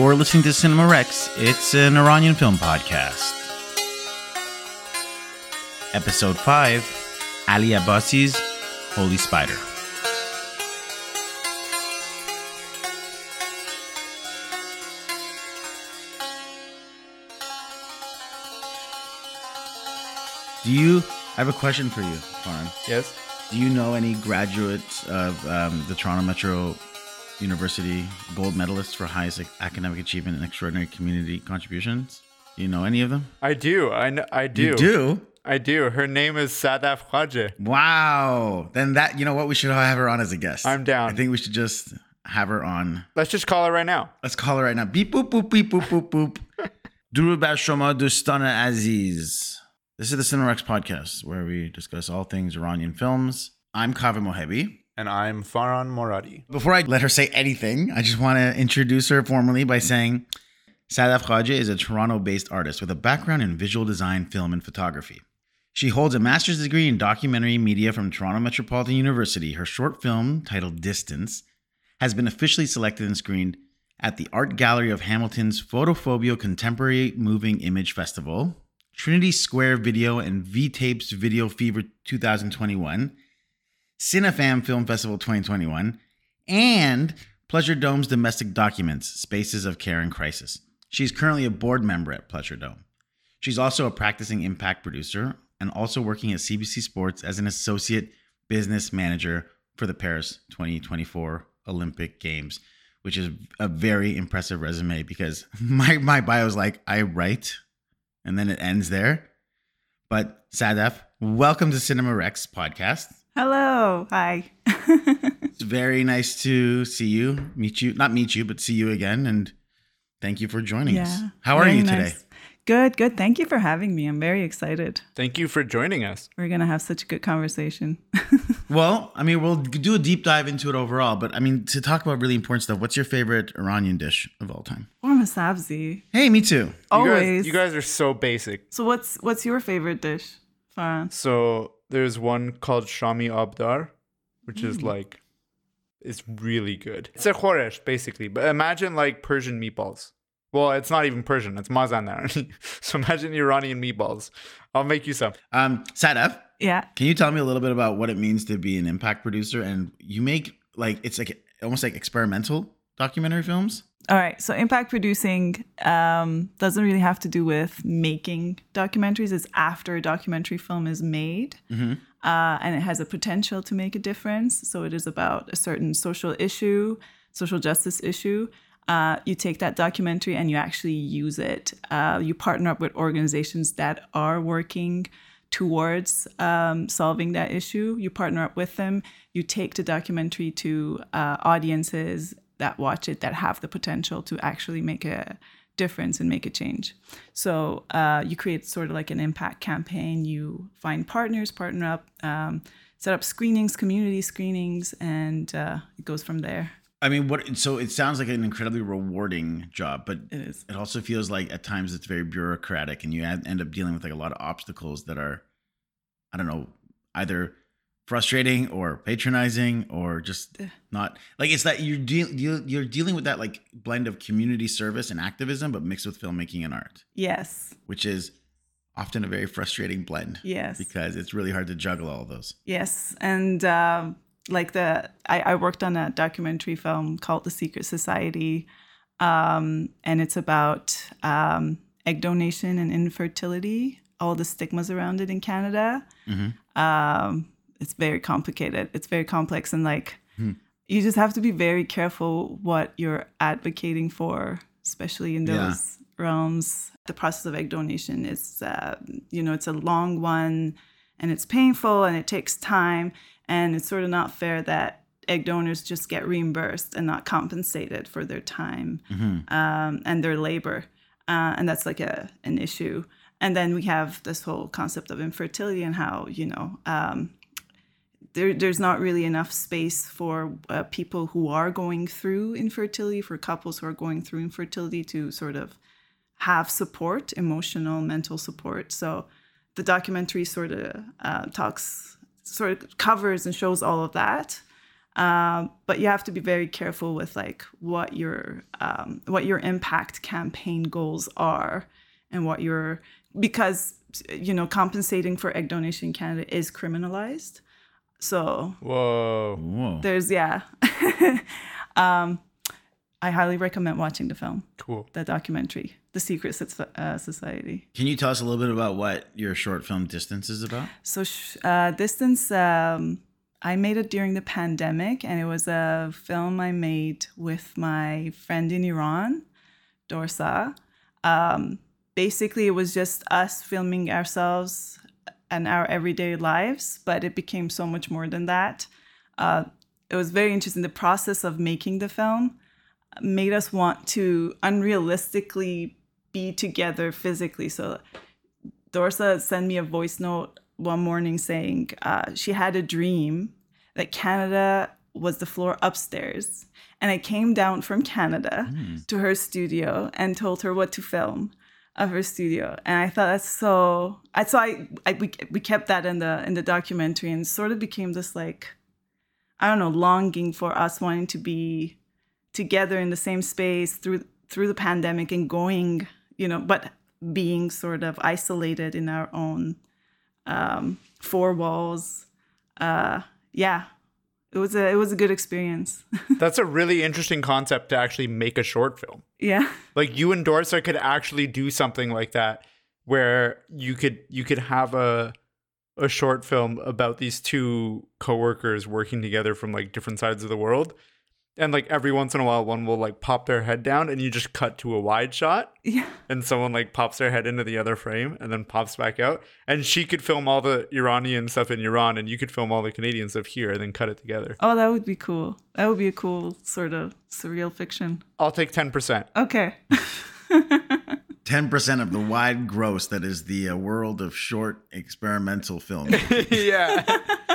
You're listening to Cinema Rex. It's an Iranian film podcast. Episode 5 Ali Abbasi's Holy Spider. Do you I have a question for you, Farn. Yes. Do you know any graduates of um, the Toronto Metro University gold medalist for highest academic achievement and extraordinary community contributions. Do you know any of them? I do. I, know, I do. You do? I do. Her name is Sadaf Khajeh. Wow. Then that, you know what? We should have her on as a guest. I'm down. I think we should just have her on. Let's just call her right now. Let's call her right now. Beep, boop, boop, beep, boop, boop, boop. Durud Shoma Dustana Aziz. This is the Cinerex podcast where we discuss all things Iranian films. I'm Kaveh Mohebi. And I'm Farhan Moradi. Before I let her say anything, I just want to introduce her formally by saying Sadaf Khajeh is a Toronto based artist with a background in visual design, film, and photography. She holds a master's degree in documentary media from Toronto Metropolitan University. Her short film, titled Distance, has been officially selected and screened at the Art Gallery of Hamilton's Photophobia Contemporary Moving Image Festival, Trinity Square Video and V Tapes Video Fever 2021, Cinefam Film Festival 2021, and Pleasure Dome's Domestic Documents Spaces of Care and Crisis. She's currently a board member at Pleasure Dome. She's also a practicing impact producer and also working at CBC Sports as an associate business manager for the Paris 2024 Olympic Games, which is a very impressive resume because my, my bio is like, I write and then it ends there. But Sadaf, welcome to Cinema Rex podcast. Hello. Hi. It's very nice to see you, meet you, not meet you, but see you again. And thank you for joining us. yeah. How are Very you today? nice. Good, good. Thank you for having me. I'm very excited. Thank you for joining us. We're going to have such a good conversation. Well, I mean, we'll do a deep dive into it overall, but I mean, to talk about really important stuff, what's your favorite Iranian dish of all time? Ghormeh sabzi. Hey, me too. You Always. Guys, you guys are so basic. so what's what's your favorite dish, Farhan? So there's one called Shami Abdar, which is like, it's really good. It's a khoresh, basically. But imagine like Persian meatballs. Well, it's not even Persian. It's mazandarani. so imagine Iranian meatballs. I'll make you some. Um, Sadaf, Yeah. can you tell me a little bit about what it means to be an impact producer? And you make like it's like almost like experimental documentary films. All right. So impact producing um, doesn't really have to do with making documentaries. It's after a documentary film is made, uh, and it has a potential to make a difference. So it is about a certain social issue, social justice issue. Uh, you take that documentary and you actually use it. Uh, you partner up with organizations that are working towards um, solving that issue. You partner up with them. You take the documentary to uh, audiences that watch it that have the potential to actually make a difference and make a change. So uh, you create sort of like an impact campaign. You find partners, partner up, um, set up screenings, community screenings, and uh, it goes from there. I mean, what? So it sounds like an incredibly rewarding job, but It is. it also feels like at times it's very bureaucratic, and you end up dealing with like a lot of obstacles that are, I don't know, either frustrating or patronizing or just not like it's that you're deal you're, dealing with that like blend of community service and activism, but mixed with filmmaking and art, Yes. which is often a very frustrating blend Yes. because it's really hard to juggle all of those. Yes, and um, like the I, I worked on a documentary film called The Secret Society, um, and it's about um, egg donation and infertility, all the stigmas around it in Canada. Um, it's very complicated. It's very complex, and like you just have to be very careful what you're advocating for, especially in Yeah. those realms. The process of egg donation is, uh, you know, it's a long one and it's painful and it takes time. And it's sort of not fair that egg donors just get reimbursed and not compensated for their time um, and their labor. Uh, and that's like a, an issue. And then we have this whole concept of infertility and how, you know, um, there, there's not really enough space for uh, people who are going through infertility, for couples who are going through infertility to sort of have support, emotional, mental support. So the documentary sort of uh, talks, sort of covers and shows all of that. Um, but you have to be very careful with like what your um, what your impact campaign goals are and what your because you know compensating for egg donation in Canada is criminalized. So Whoa. Whoa. there's yeah. um, I highly recommend watching the film, Cool. the documentary, The Secret uh, Society. Can you tell us a little bit about what your short film Distance is about? So sh- uh, distance, um, I made it during the pandemic, and it was a film I made with my friend in Iran, Dorsa. Um, basically, it was just us filming ourselves and our everyday lives, but it became so much more than that. Uh, it was very interesting. The process of making the film made us want to unrealistically be together physically. So Dorsa sent me a voice note one morning saying uh, she had a dream that Canada was the floor upstairs. And I came down from Canada to her studio and told her what to film of her studio. And I thought that's so. I so I, I we, we kept that in the in the documentary and sort of became this like I don't know longing for us wanting to be together in the same space through through the pandemic and going you know but being sort of isolated in our own um, four walls uh, yeah it was a it was a good experience That's a really interesting concept to actually make a short film. Yeah Like you and Dorsa could actually do something like that where you could you could have a a short film about these two coworkers working together from like different sides of the world. And like every once in a while one will like pop their head down and you just cut to a wide shot yeah and someone like pops their head into the other frame and then pops back out and she could film all the Iranian stuff in Iran and you could film all the Canadian stuff here and then cut it together. oh that would be cool that would be a cool sort of surreal fiction I'll take 10%. okay 10% of the wide gross that is the uh, world of short experimental film. yeah.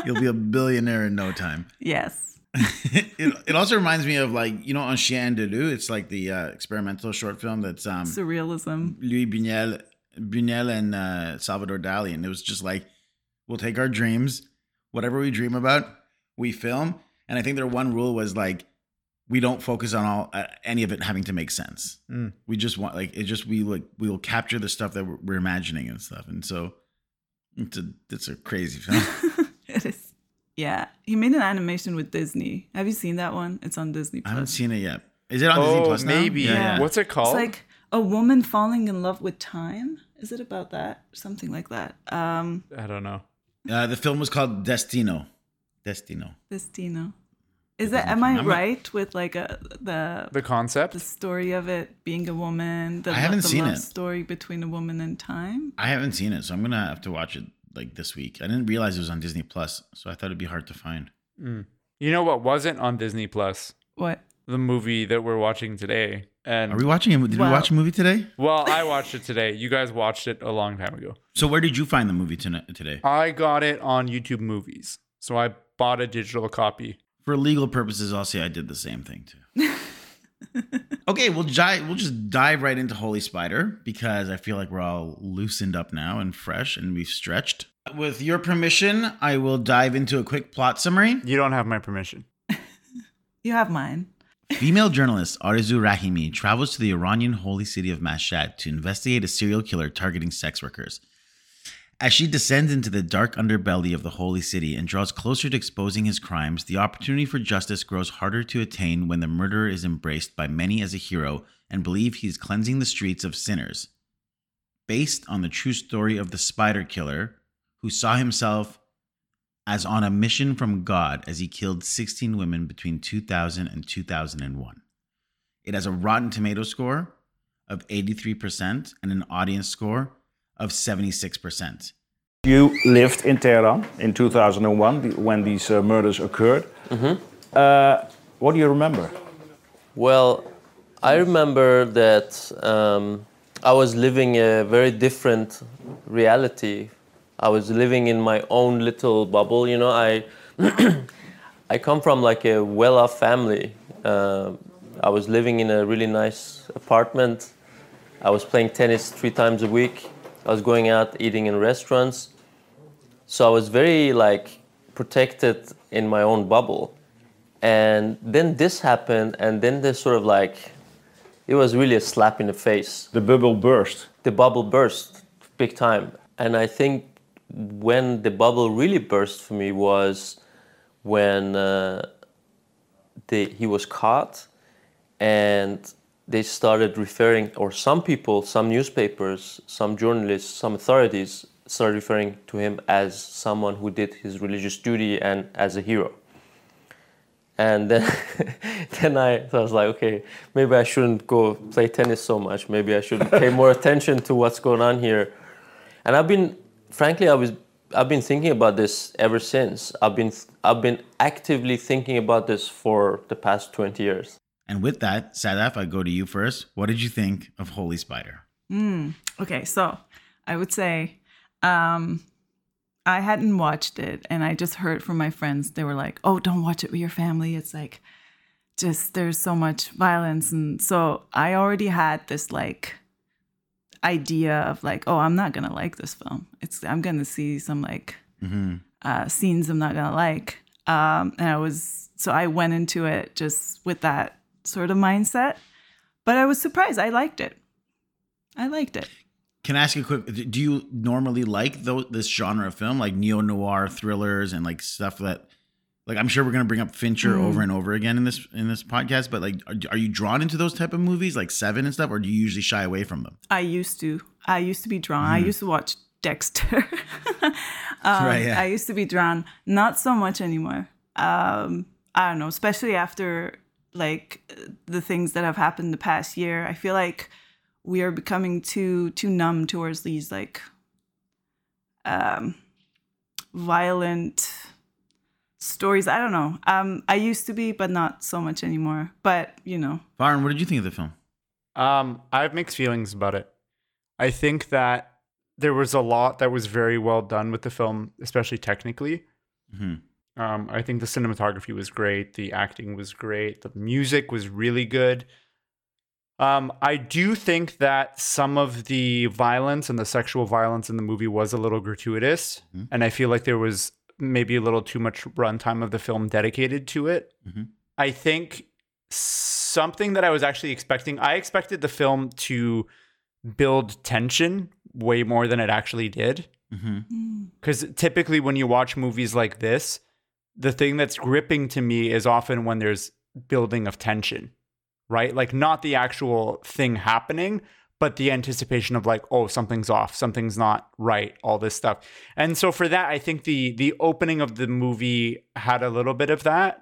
You'll be a billionaire in no time. yes it, it also reminds me of like, you know, Un Chien Andalou, it's like the uh, experimental short film that's um, surrealism Luis Buñuel, Buñuel and uh, Salvador Dali. And it was just like, we'll take our dreams, whatever we dream about, we film. And I think their one rule was like, we don't focus on all uh, any of it having to make sense. Mm. We just want like it just we like we will capture the stuff that we're, we're imagining and stuff. And so it's a it's a crazy film. it is yeah he made an animation with disney have you seen that one it's on disney Plus. I haven't seen it yet. Is it on Disney Oh, Plus now? maybe. Yeah. What's it called? It's like a woman falling in love with time. Is it about that? Something like that. Um, I don't know. Uh, the film was called Destino. Destino. Destino. Is that? Am I I'm not- right with like a the The concept? the story of it being a woman? The, I haven't the seen love it. Story between a woman and time. I haven't seen it, so I'm gonna have to watch it like this week. I didn't realize it was on Disney Plus, so I thought it'd be hard to find. Mm. You know what wasn't on Disney Plus? What? The movie that we're watching today. And Are we watching it? Did Well- we watch a movie today? well, I watched it today. You guys watched it a long time ago. So where did you find the movie tonight, today? I got it on YouTube Movies. So I bought a digital copy. For legal purposes, I'll say I did the same thing too. okay, we'll dive. We'll just dive right into Holy Spider because I feel like we're all loosened up now and fresh, and we've stretched. With your permission, I will dive into a quick plot summary. You don't have my permission. You have mine. Female journalist Arzu Rahimi travels to the Iranian holy city of Mashhad to investigate a serial killer targeting sex workers. As she descends into the dark underbelly of the holy city and draws closer to exposing his crimes, the opportunity for justice grows harder to attain when the murderer is embraced by many as a hero and believe he is cleansing the streets of sinners. Based on the true story of the spider killer, who saw himself as on a mission from God as he killed 16 women between 2000 and 2001. It has a Rotten Tomato score of 83% and an audience score of 76%. You lived in Tehran in 2001 when these uh, murders occurred. Uh, what do you remember? Well, I remember that um, I was living a very different reality. I was living in my own little bubble. You know, I I come from like a well-off family. Um I was living in a really nice apartment. I was playing tennis three times a week. I was going out eating in restaurants. So I was very like protected in my own bubble And then this happened, and then this sort of like, it was really a slap in the face. The bubble burst. The bubble burst big time. And I think when the bubble really burst for me was when uh, they, he was caught and they started referring, or some people, some newspapers, some journalists, some authorities started referring to him as someone who did his religious duty and as a hero. And then, then I, so I was like, okay, maybe I shouldn't go play tennis so much. Maybe I should pay more attention to what's going on here. And I've been, frankly, I was, I've been thinking about this ever since. I've been, I've been actively thinking about this for the past 20 years. And with that, Sadaf, I go to you first. What did you think of Holy Spider? Okay, so I would say um, I hadn't watched it, and I just heard from my friends. They were like, "Oh, don't watch it with your family. It's like just there's so much violence." And so I already had this like idea of like, "Oh, I'm not gonna like this film. It's I'm gonna see some like uh, scenes I'm not gonna like." Um, and I was so I went into it just with that sort of mindset, but I was surprised. I liked it. I liked it. Can I ask you a quick? Do you normally like those, this genre of film, like neo noir thrillers and like stuff that, like I'm sure we're gonna bring up Fincher Mm. over and over again in this in this podcast, but like, are, are you drawn into those type of movies, like Seven and stuff, or do you usually shy away from them? I used to. I used to be drawn. I used to watch Dexter. um, Right, yeah. I used to be drawn. Not so much anymore. Um, I don't know, especially after like the things that have happened the past year. I feel like we are becoming too too numb towards these like um, violent stories. I don't know. Um, I used to be, but not so much anymore. But you know, Byron, what did you think of the film? Um, I have mixed feelings about it. I think that there was a lot that was very well done with the film, especially technically. Mhm. Um, I think the cinematography was great, the acting was great, the music was really good. Um, I do think that some of the violence and the sexual violence in the movie was a little gratuitous, Mhm. and I feel like there was maybe a little too much runtime of the film dedicated to it. Mhm. I think something that I was actually expecting, I expected the film to build tension way more than it actually did. Mm-hmm. Because typically, when you watch movies like this, the thing that's gripping to me is often when there's building of tension, right? Like, not the actual thing happening, but the anticipation of like, oh, something's off, something's not right, all this stuff. And so for that, I think the the opening of the movie had a little bit of that.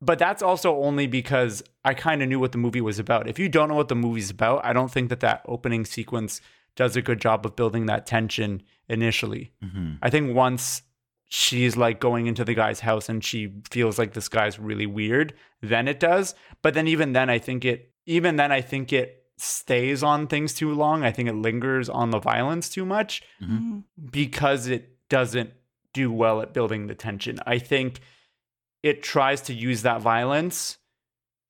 But that's also only because I kind of knew what the movie was about. If you don't know what the movie's about, I don't think that that opening sequence does a good job of building that tension initially. Mm-hmm. I think once she's like going into the guy's house and she feels like this guy's really weird, then it does. But then even then I think it even then I think it stays on things too long. I think it lingers on the violence too much mm-hmm. Mm-hmm. because it doesn't do well at building the tension. I think it tries to use that violence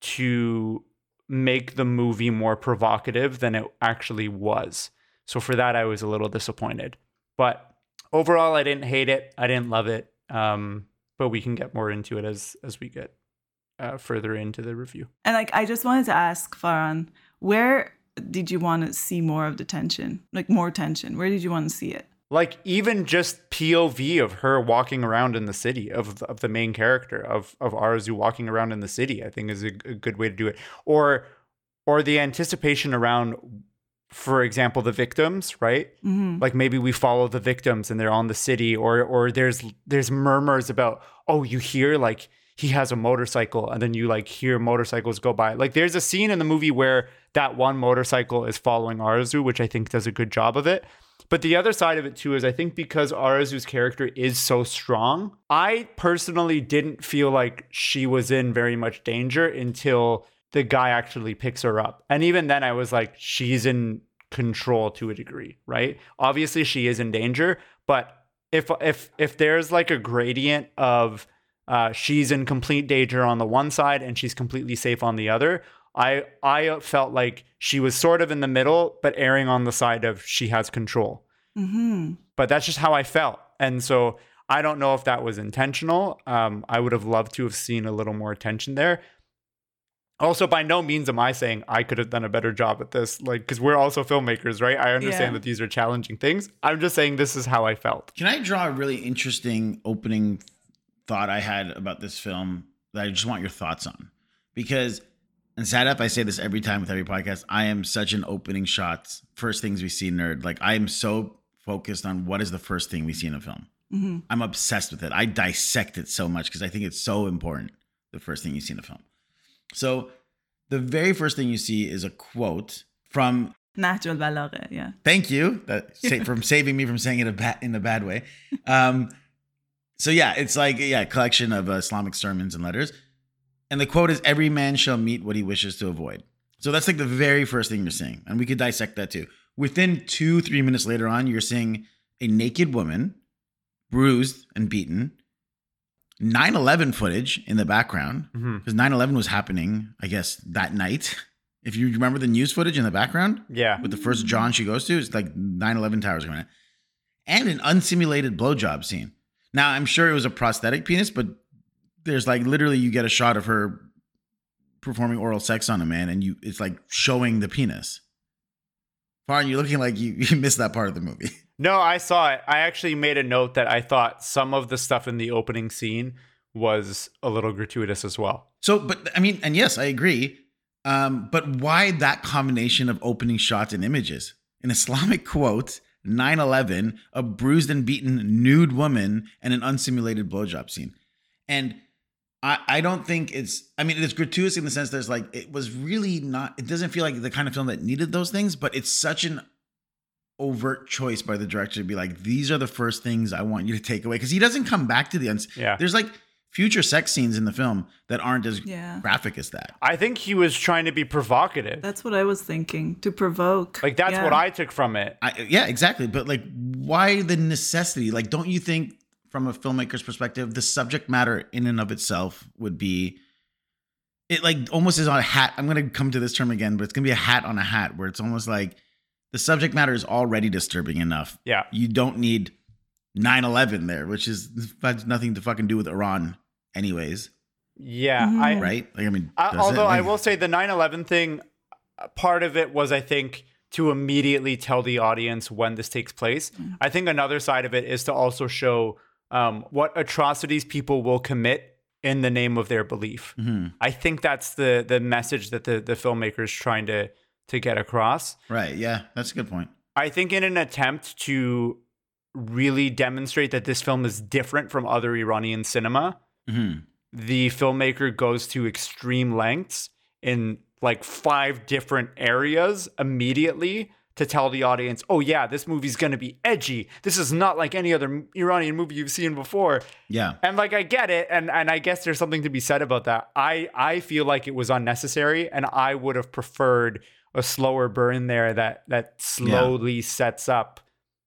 to make the movie more provocative than it actually was. So for that I was a little disappointed. But overall I didn't hate it. I didn't love it. Um, but we can get more into it as as we get uh, further into the review. And like, I just wanted to ask Faran, where did you want to see more of the tension? Like more tension. Where did you want to see it? like even just POV of her walking around in the city of of the main character of of Arzu walking around in the city, I think is a, a good way to do it. Or or the anticipation around, for example, the victims, right? Mm-hmm. Like maybe we follow the victims and they're on the city, or or there's there's murmurs about oh you hear like he has a motorcycle and then you like hear motorcycles go by. Like there's a scene in the movie where that one motorcycle is following Arzu, which I think does a good job of it. But the other side of it too is I think because Arzu's character is so strong, I personally didn't feel like she was in very much danger until the guy actually picks her up. And even then I was like she's in control to a degree, right? Obviously she is in danger, but if if if there's like a gradient of uh, she's in complete danger on the one side and she's completely safe on the other. I I felt like she was sort of in the middle, but erring on the side of she has control. Mm-hmm. But that's just how I felt, and so I don't know if that was intentional. Um, I would have loved to have seen a little more attention there. Also, by no means am I saying I could have done a better job at this, like because we're also filmmakers, right? I understand Yeah. that these are challenging things. I'm just saying this is how I felt. Can I draw a really interesting opening thought I had about this film that I just want your thoughts on? Because, and Sadaf, I say this every time with every podcast. I am such an opening shots, first things we see nerd. Like I am so focused on what is the first thing we see in a film. Mhm. I'm obsessed with it. I dissect it so much because I think it's so important. The first thing you see in a film. So, the very first thing you see is a quote from Nahj al-Balagha, yeah. Thank you that from saving me from saying it a ba- in a bad way. Um, so yeah, it's like yeah, a collection of uh, Islamic sermons and letters, and the quote is "Every man shall meet what he wishes to avoid." So that's like the very first thing you're seeing, and we could dissect that too. Within two, three minutes later on, you're seeing a naked woman, bruised and beaten. 9/11 footage in the background Mhm. because 9/11 was happening, I guess, that night. If you remember the news footage in the background, Yeah. with the first John she goes to, it's like 9/11 towers going on, and an unsimulated blowjob scene. Now I'm sure it was a prosthetic penis, but there's like literally you get a shot of her performing oral sex on a man, and you it's like showing the penis. Farn, you're looking like you, you missed that part of the movie. No, I saw it. I actually made a note that I thought some of the stuff in the opening scene was a little gratuitous as well. So, but I mean, and yes, I agree. Um, but why that combination of opening shots and images? An Islamic quote, 9 11, a bruised and beaten nude woman, and an unsimulated blowjob scene. And I, I don't think it's, I mean, it's gratuitous in the sense there's like, it was really not, it doesn't feel like the kind of film that needed those things, but it's such an overt choice by the director to be like, these are the first things I want you to take away. Cause he doesn't come back to the, uns- Yeah. there's like future sex scenes in the film that aren't as Yeah. graphic as that. I think he was trying to be provocative. That's what I was thinking to provoke. like that's Yeah. what I took from it. I, yeah, exactly. But like, why the necessity? Like, don't you think, from a filmmaker's perspective, the subject matter in and of itself would be, it like almost is on a hat. I'm gonna come to this term again, but it's gonna be a hat on a hat, where it's almost like the subject matter is already disturbing enough. Yeah. You don't need 9/11 there, which is has nothing to fucking do with Iran, anyways, Yeah. Mhm. I, right? Like, I mean, I, does it? although I will say the 9/11 thing, uh, part of it was I think to immediately tell the audience when this takes place. I think another side of it is to also show um, what atrocities people will commit in the name of their belief. Mhm. I think that's the the message that the the filmmaker is trying to to get across. right? Yeah, that's a good point. I think in an attempt to really demonstrate that this film is different from other Iranian cinema, hmm the filmmaker goes to extreme lengths in like five different areas immediately to tell the audience, oh, yeah, this movie's going to be edgy. This is not like any other Iranian movie you've seen before. Yeah. And like I get it, and and I guess there's something to be said about that. I I feel like it was unnecessary, and I would have preferred a slower burn there that that slowly sets up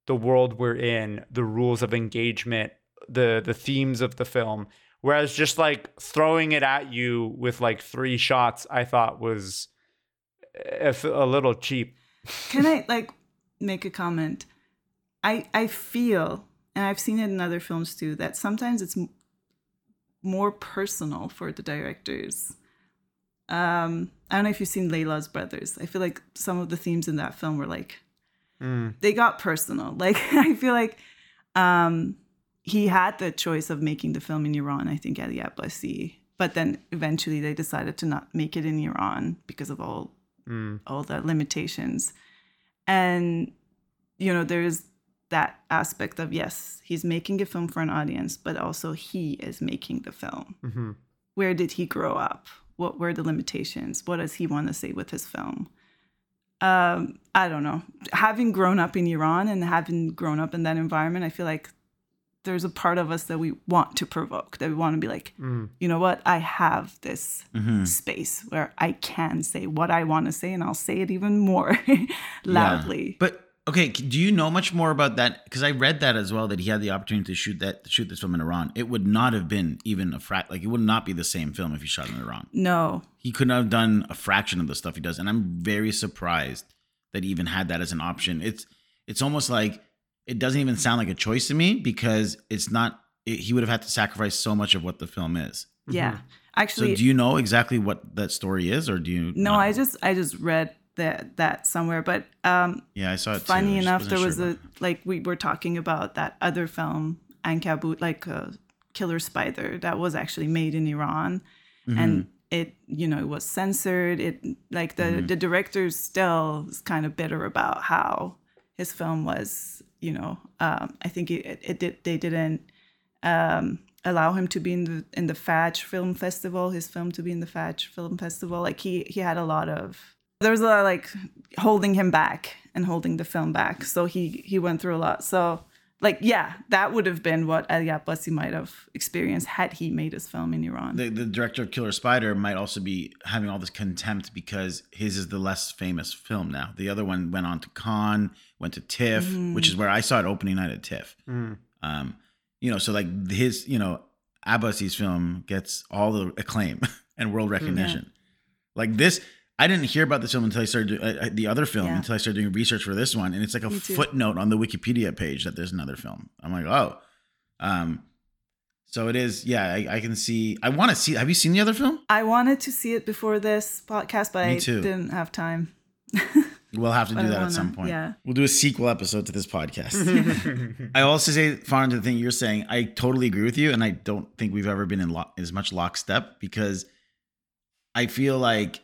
the world we're in, the rules of engagement, the the themes of the film. Whereas just like throwing it at you with like three shots, I thought was a little cheap. Can I like make a comment? I I feel, and I've seen it in other films too, that sometimes it's m- more personal for the directors. Um, I don't know if you've seen Leila's Brothers. I feel like some of the themes in that film were like Mm. they got personal. Like I feel like um, he had the choice of making the film in Iran. I think Ali Abbasi, but then eventually they decided to not make it in Iran because of all Mm. all the limitations. And, you know, there's that aspect of yes, he's making a film for an audience, but also he is making the film. Mhm. Where did he grow up? What were the limitations? What does he want to say with his film? Um, I don't know. Having grown up in Iran and having grown up in that environment, I feel like there's a part of us that we want to provoke, that we want to be like, Mm. you know what? I have this Mhm. space where I can say what I want to say and I'll say it even more loudly. Yeah. But okay, do you know much more about that? Because I read that as well that he had the opportunity to shoot that shoot this film in Iran. It would not have been even a frac like it would not be the same film if he shot in Iran. No. He couldn't have done a fraction of the stuff he does, and I'm very surprised that he even had that as an option. It's it's almost like it doesn't even sound like a choice to me because it's not it, he would have had to sacrifice so much of what the film is. Yeah. Mm-hmm. So Actually, So do you know exactly what that story is, or do you? no, not I just I just read that that somewhere, but um, yeah, I saw it. funny enough, there sure was a about like we were talking about that other film, Ankabut, like uh, Killer Spider, that was actually made in Iran, Mm-hmm. and it you know it was censored. It like the Mm-hmm. the director still is kind of bitter about how his film was. You know, um, I think it, it did they didn't um, allow him to be in the in the Fajr Film Festival. His film to be in the Fajr Film Festival. Like he he had a lot of there was a lot of like holding him back and holding the film back. So he he went through a lot. So like yeah, that would have been what Ali Abbasi might have experienced had he made his film in Iran. the, the director of Killer Spider might also be having all this contempt because his is the less famous film now. The other one went on to Cannes, went to TIFF, Mm-hmm. which is where I saw it opening night at TIFF. Um, you know, so like his, you know, Abbasi's film gets all the acclaim and world recognition. Like this, I didn't hear about this film until I started do- uh, uh, the other film Yeah. until I started doing research for this one, and it's like a footnote on the Wikipedia page that there's another film. I'm like, oh, um, so it is. Yeah, I, I can see. I want to see. Have you seen the other film? I wanted to see it before this podcast, but Me I too. didn't have time. We'll have to do But I that at wanna- some point. yeah. We'll do a sequel episode to this podcast. I also say, Fawn, to the thing you're saying, I totally agree with you, and I don't think we've ever been in lo- as much lockstep because I feel like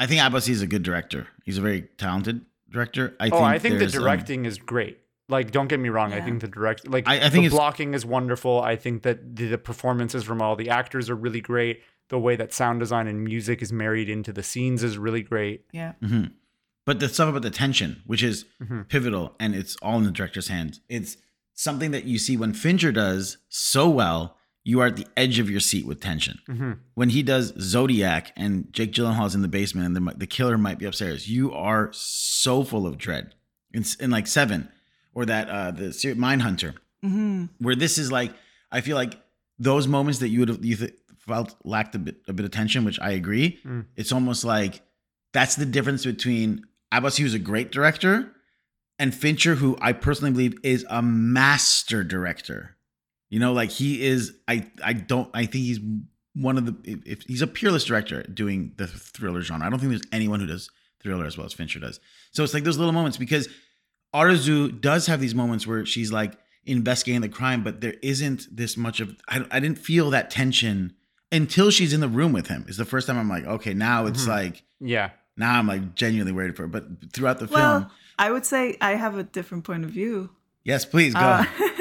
I think Abbasi is a good director. He's a very talented director. I oh, think I think the there's, um, directing is great. Like, don't get me wrong. I think the direct, like, I- I think the blocking is wonderful. I think that the, the performances from all the actors are really great. The way that sound design and music is married into the scenes is really great. Yeah. Mhm. But the stuff about the tension, which is Mhm. pivotal, and it's all in the director's hands. It's something that you see when Fincher does so well. You are at the edge of your seat with tension. Mhm. When he does Zodiac and Jake Gyllenhaal's in the basement and the, the killer might be upstairs, you are so full of dread. In, in like Seven, or that uh the ser- Mindhunter, hmm where this is like I feel like those moments that you would have you th- felt lacked a bit a bit of tension, which I agree. Mm. It's almost like that's the difference between Abbas, who's a great director, and Fincher, who I personally believe is a master director. You know, like he is. I I don't. I think he's one of the. If, if he's a peerless director doing the thriller genre, I don't think there's anyone who does thriller as well as Fincher does. So it's like those little moments because Arzu does have these moments where she's like investigating the crime, but there isn't this much of. I, I didn't feel that tension until she's in the room with him. Is the first time I'm like, okay, now it's like Yeah. now I'm like genuinely worried for it. But throughout the Well, film, I would say I have a different point of view. yes, please go. Uh,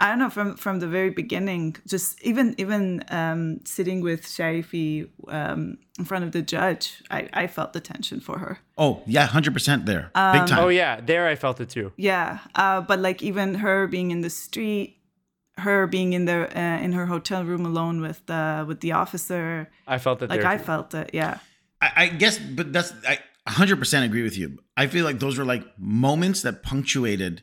I don't know from from the very beginning. Just even even um, sitting with Sharifi um, in front of the judge, I, I felt the tension for her. oh yeah, hundred percent there, Um, big time. Oh yeah, there I felt it too. Yeah, uh, but like even her being in the street, her being in the uh, in her hotel room alone with the with the officer, I felt it like there. I too. felt it. Yeah, I, I guess, but that's I 100% agree with you. I feel like those were like moments that punctuated,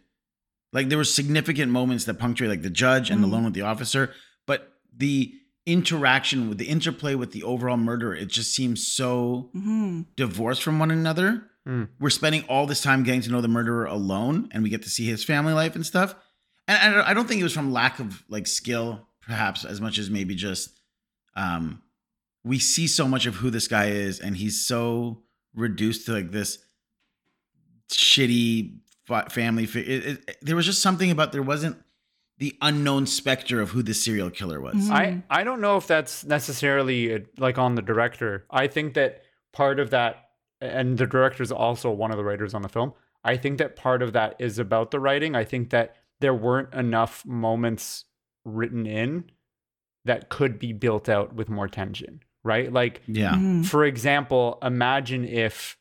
like there were significant moments that punctuate, like the judge and the loan with the officer, but the interaction with the interplay with the overall murder, it just seems so hmm divorced from one another. Mm. We're spending all this time getting to know the murderer alone, and we get to see his family life and stuff. And I don't, think it was from lack of like skill, perhaps, as much as maybe just um, we see so much of who this guy is, and he's so reduced to like this shitty fa- family. Fi- it, it, there was just something about there wasn't the unknown specter of who the serial killer was. Mhm. I I don't know if that's necessarily uh, like on the director. I think that part of that, and the director is also one of the writers on the film. I think that part of that is about the writing. I think that there weren't enough moments written in that could be built out with more tension, right? Like Yeah. Mhm. for example, imagine if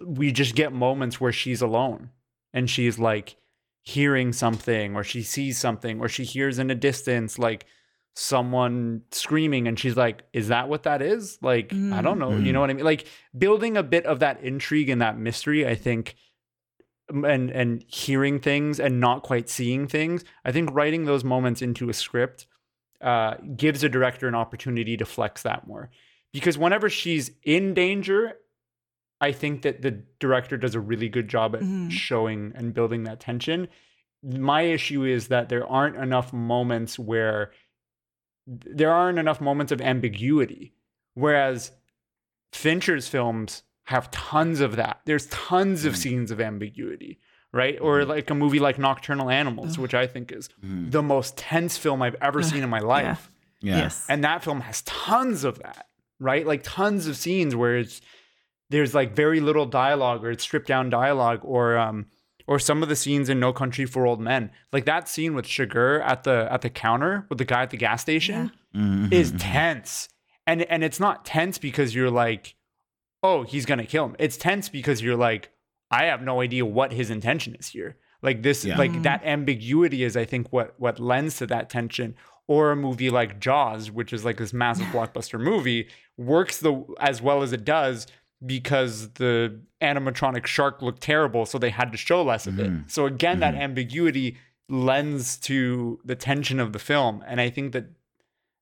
we just get moments where she's alone and she's like hearing something or she sees something or she hears in a distance like someone screaming and she's like is that what that is? Like i don't know you know what i mean? Like building a bit of that intrigue and that mystery i think and and hearing things and not quite seeing things i think writing those moments into a script uh, gives a director an opportunity to flex that more. Because whenever she's in danger i think that the director does a really good job at Mhm. showing and building that tension my issue is that there aren't enough moments where there aren't enough moments of ambiguity. Whereas Fincher's films have tons of that. There's tons of mm. scenes of ambiguity, right? Or mm-hmm. like a movie like Nocturnal Animals, which I think is mm. the most tense film I've ever seen in my life. Yeah. Yes. And that film has tons of that, right? Like tons of scenes where it's there's like very little dialogue or it's stripped down dialogue or um or some of the scenes in No Country for Old Men. Like that scene with Chigurh at the at the counter with the guy at the gas station is tense. And and it's not tense because you're like, oh, he's gonna kill him. It's tense because you're like, I have no idea what his intention is here. Like this, Yeah. like that ambiguity is, I think, what what lends to that tension. Or a movie like Jaws, which is like this massive blockbuster movie, works the as well as it does because the animatronic shark looked terrible, so they had to show less of it. So again, that ambiguity lends to the tension of the film, and I think that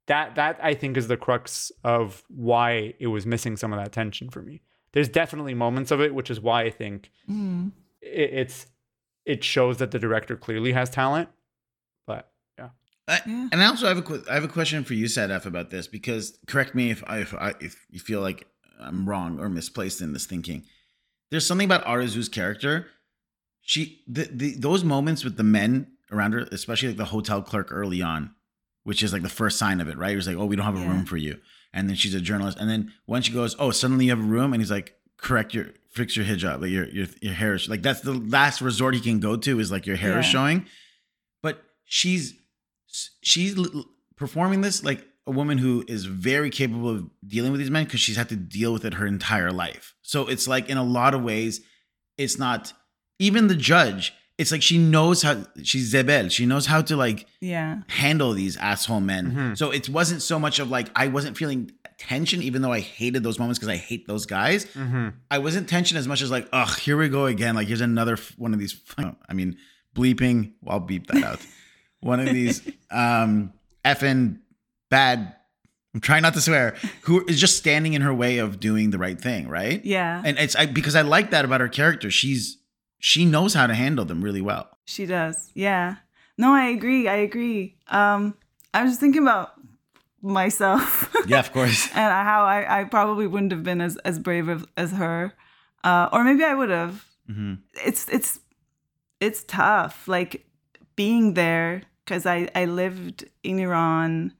that that I think is the crux of why it was missing some of that tension for me. There's definitely moments of it, which is why I think Mm. it, it's it shows that the director clearly has talent. But yeah, I, Yeah. And I also have a I have a question for you, Sadaf, about this because correct me if I, if I if you feel like I'm wrong or misplaced in this thinking. There's something about Arzu's character. She the, the those moments with the men around her, especially like the hotel clerk early on, which is like the first sign of it, right? It was like, oh, we don't have a Yeah. room for you, and then she's a journalist, and then when she goes, oh, suddenly you have a room, and he's like, correct your fix your hijab, like your your your hair is like that's the last resort he can go to is like your hair is showing, but she's she's performing this like a woman who is very capable of dealing with these men because she's had to deal with it her entire life. So it's like in a lot of ways, it's not even the judge. It's like she knows how she's Zebel. She knows how to like Yeah. handle these asshole men. Mhm. So it wasn't so much of like I wasn't feeling tension, even though I hated those moments because I hate those guys. mm-hmm. I wasn't tension as much as like, oh, here we go again. Like here's another f- one of these. I mean, bleeping. Well, I'll beep that out. one of these um effing bad. I'm trying not to swear. Who is just standing in her way of doing the right thing, right? Yeah. And it's I, because I like that about her character. She's she knows how to handle them really well. She does. Yeah. No, I agree. I agree. Um, I was just thinking about myself Yeah, of course. and how I, I probably wouldn't have been as, as brave as, as her. Uh, or maybe I would have. hmm It's it's it's tough. Like being there because I, I lived in Iran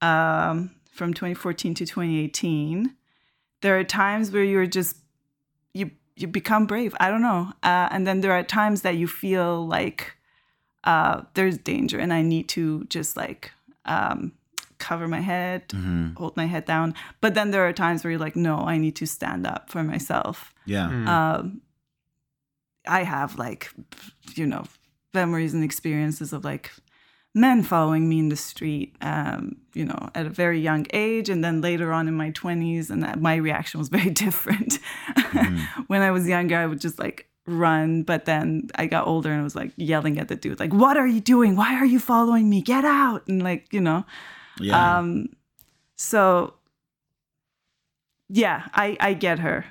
um, from 2014 to 2018. There are times where you're just you you become brave. I don't know. Uh, and then there are times that you feel like uh, there's danger, and I need to just like um, cover my head, hmm hold my head down. But then there are times where you're like, no, I need to stand up for myself. Yeah. Mm. Um, I have like, you know, memories and experiences of like men following me in the street, um, you know, at a very young age, and then later on in my twenties, and that my reaction was very different. when I was younger, I would just like run, but then I got older and I was like yelling at the dude, like, "What are you doing? Why are you following me? Get out!" And like, you know, Yeah. um, so yeah, I I get her.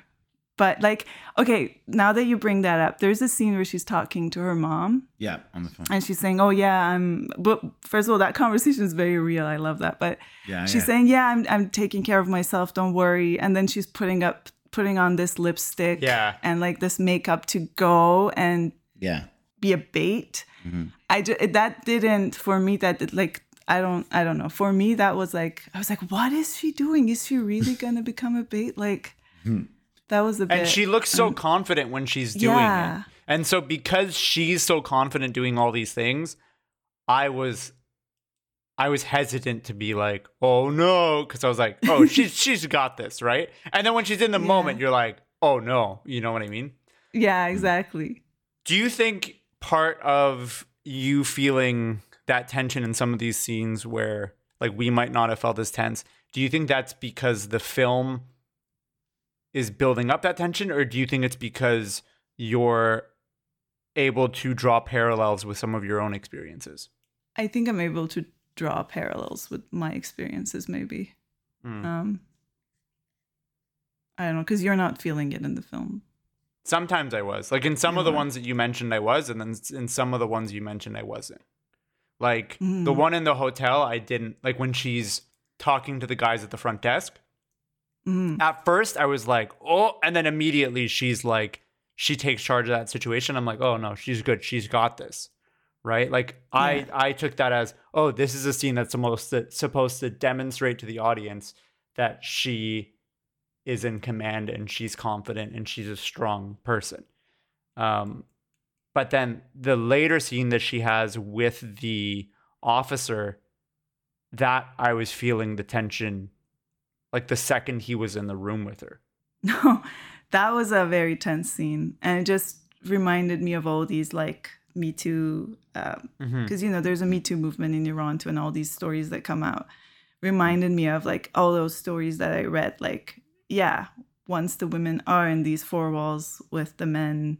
But like, okay, now that you bring that up, there's a scene where she's talking to her mom yeah. On the phone. and she's saying, "Oh yeah, I'm." But first of all, that conversation is very real. I love that. But Yeah. she's yeah. saying, "Yeah, I'm I'm taking care of myself. Don't worry." And then she's putting up putting on this lipstick Yeah. and like this makeup to go and Yeah. be a bait. Mhm. I ju- that didn't for me. That did, like I don't I don't know. For me, that was like I was like, what is she doing? Is she really gonna become a bait? Like that was a bit. and she looks so confident when she's doing Yeah. it. And so because she's so confident doing all these things, I was I was hesitant to be like, "Oh no," cuz I was like, "Oh, she's she's got this, right?" And then when she's in the Yeah. moment, you're like, "Oh no." You know what I mean? yeah, mm. exactly. Do you think part of you feeling that tension in some of these scenes where like we might not have felt this tense, do you think that's because the film is building up that tension or do you think it's because you're able to draw parallels with some of your own experiences? I think I'm able to draw parallels with my experiences. Maybe. Mm. Um, I don't know because you're not feeling it in the film. Sometimes I was. Like in some of the ones that you mentioned, I was, and then in some of the ones you mentioned, I wasn't. Like the one in the hotel, I didn't. Like when she's talking to the guys at the front desk. At first, I was like, oh, and then immediately she's like, she takes charge of that situation. I'm like, oh no, she's good. She's got this. Right? Like I I took that as, oh, this is a scene that's supposed to supposed to demonstrate to the audience that she is in command and she's confident and she's a strong person. Um, but then the later scene that she has with the officer, that I was feeling the tension like the second he was in the room with her. No, that was a very tense scene, and it just reminded me of all these like Me Too, um, mm-hmm. because you know there's a Me Too movement in Iran too, and all these stories that come out reminded me of like all those stories that I read. Like, yeah, once the women are in these four walls with the men,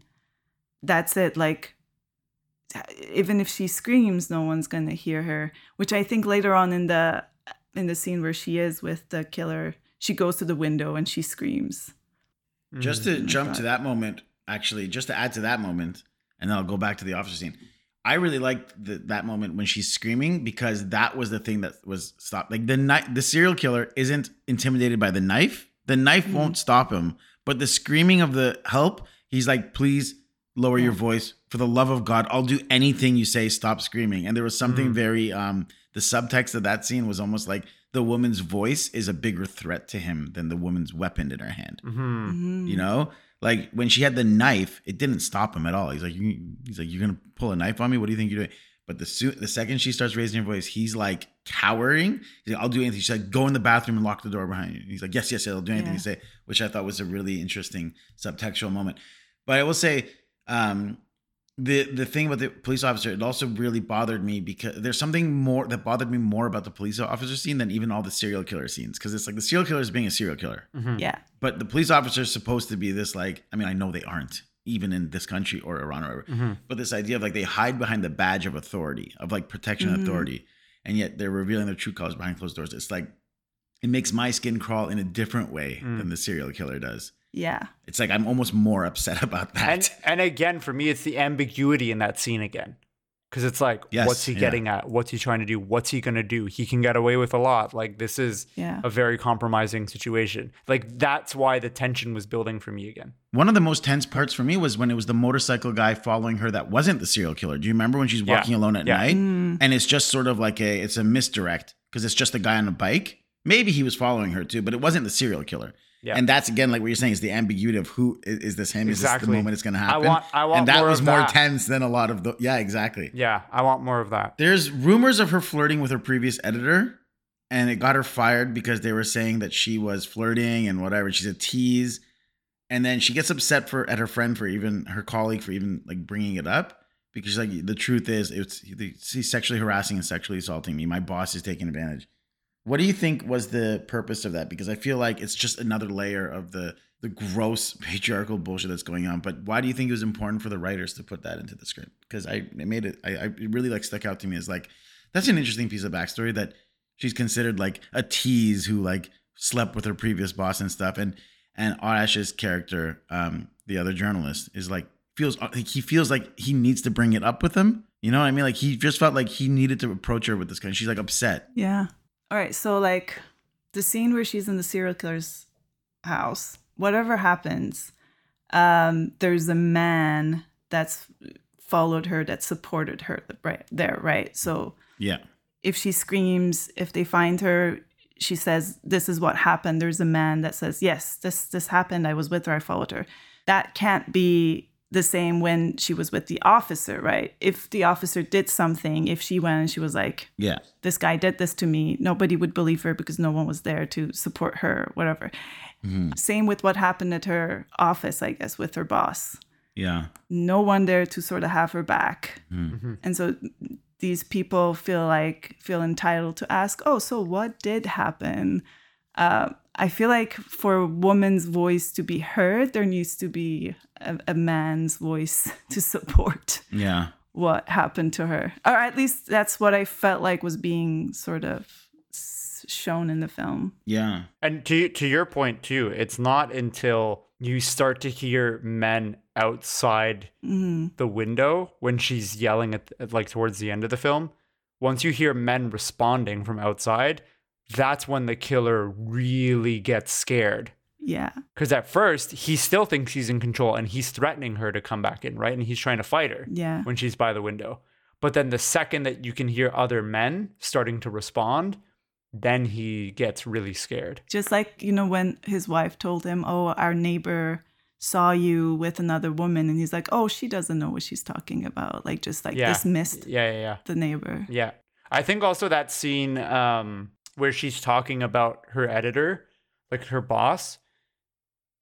that's it. Like, even if she screams, no one's gonna hear her. Which I think later on in the in the scene where she is with the killer, she goes to the window and she screams. Mm, just to jump to that moment, actually, just to add to that moment, and then I'll go back to the officer scene. I really liked the, that moment when she's screaming because that was the thing that was stopped. Like the knife, the serial killer isn't intimidated by the knife. The knife mm-hmm. won't stop him, but the screaming of the help, he's like, "Please lower your voice for the love of God. I'll do anything you say. Stop screaming." And there was something mm. very um the subtext of that scene was almost like the woman's voice is a bigger threat to him than the woman's weapon in her hand. You know, like when she had the knife, it didn't stop him at all. He's like, you, he's like, you're gonna pull a knife on me? What do you think you're doing? But the su- the second she starts raising her voice, he's like cowering. He's like, I'll do anything. She's like, go in the bathroom and lock the door behind you. He's like, yes, yes, I'll do anything Yeah. you say, which I thought was a really interesting subtextual moment. But I will say, um, the the thing about the police officer, it also really bothered me because there's something more that bothered me more about the police officer scene than even all the serial killer scenes. Because it's like the serial killer is being a serial killer. Mm-hmm. Yeah. but the police officer is supposed to be this like i mean i know they aren't even in this country or iran or whatever mm-hmm. but this idea of like they hide behind the badge of authority of like protection and authority and yet they're revealing their true colors behind closed doors. It's like it makes my skin crawl in a different way mm. than the serial killer does Yeah. it's like i'm almost more upset about that And and again, for me, it's the ambiguity in that scene again. Because it's like, Yes, what's he yeah. getting at? What's he trying to do? What's he gonna do? He can get away with a lot. Like this is Yeah. a very compromising situation. Like that's why the tension was building for me again. one of the most tense parts for me was when it was the motorcycle guy following her that wasn't the serial killer do you remember when she's Yeah. walking alone at Yeah. night mm. and it's just sort of like a it's a misdirect because it's just a guy on a bike maybe he was following her too but it wasn't the serial killer Yeah. and that's again like what you're saying is the ambiguity of who is, is this him is this the moment it's going to happen? I want- I want and that more was more that. tense than a lot of the yeah exactly Yeah, I want more of that. there's rumors of her flirting with her previous editor and it got her fired because they were saying that she was flirting and whatever she's a tease and then she gets upset for at her friend for even her colleague for even like bringing it up because like the truth is it's he's sexually harassing and sexually assaulting me my boss is taking advantage what do you think was the purpose of that? Because i feel like it's just another layer of the the gross patriarchal bullshit that's going on but why do you think it was important for the writers to put that into the script? Because i it made it I, I it really like stuck out to me as like that's an interesting piece of backstory that she's considered like a tease who like slept with her previous boss and stuff and and Arash's character um the other journalist is like feels like he feels like he needs to bring it up with him you know what i mean? Like he just felt like he needed to approach her with this kind she's like upset. Yeah. All right. So, like, the scene where she's in the serial killer's house, whatever happens, um, there's a man that's followed her, that supported her right there, right? So, yeah if she screams, if they find her, she says, This is what happened. There's a man that says, Yes, this this happened. I was with her, I followed her. That can't be the same when she was with the officer, right? If the officer did something, if she went and she was like, yeah this guy did this to me, nobody would believe her because no one was there to support her, whatever. Mm-hmm. Same with what happened at her office, I guess, with her boss. yeah No one there to sort of have her back. Mm-hmm. Mm-hmm. And so these people feel like, feel entitled to ask, oh, so what did happen? Uh, I feel like for a woman's voice to be heard, there needs to be a, a man's voice to support yeah what happened to her or at least that's what i felt like was being sort of shown in the film. Yeah. And to to your point too, it's not until you start to hear men outside Mm, the window when she's yelling at, at like towards the end of the film. Once you hear men responding from outside, that's when the killer really gets scared. yeah. Because at first he still thinks he's in control and he's threatening her to come back in, right? And he's trying to fight her Yeah. when she's by the window. But then the second that you can hear other men starting to respond, then he gets really scared. Just like, you know, when his wife told him, Oh, our neighbor saw you with another woman. And he's like, Oh, she doesn't know what she's talking about. Like, just like Yeah. dismissed Yeah, yeah, yeah. the neighbor. Yeah. I think also that scene um, where she's talking about her editor, like her boss,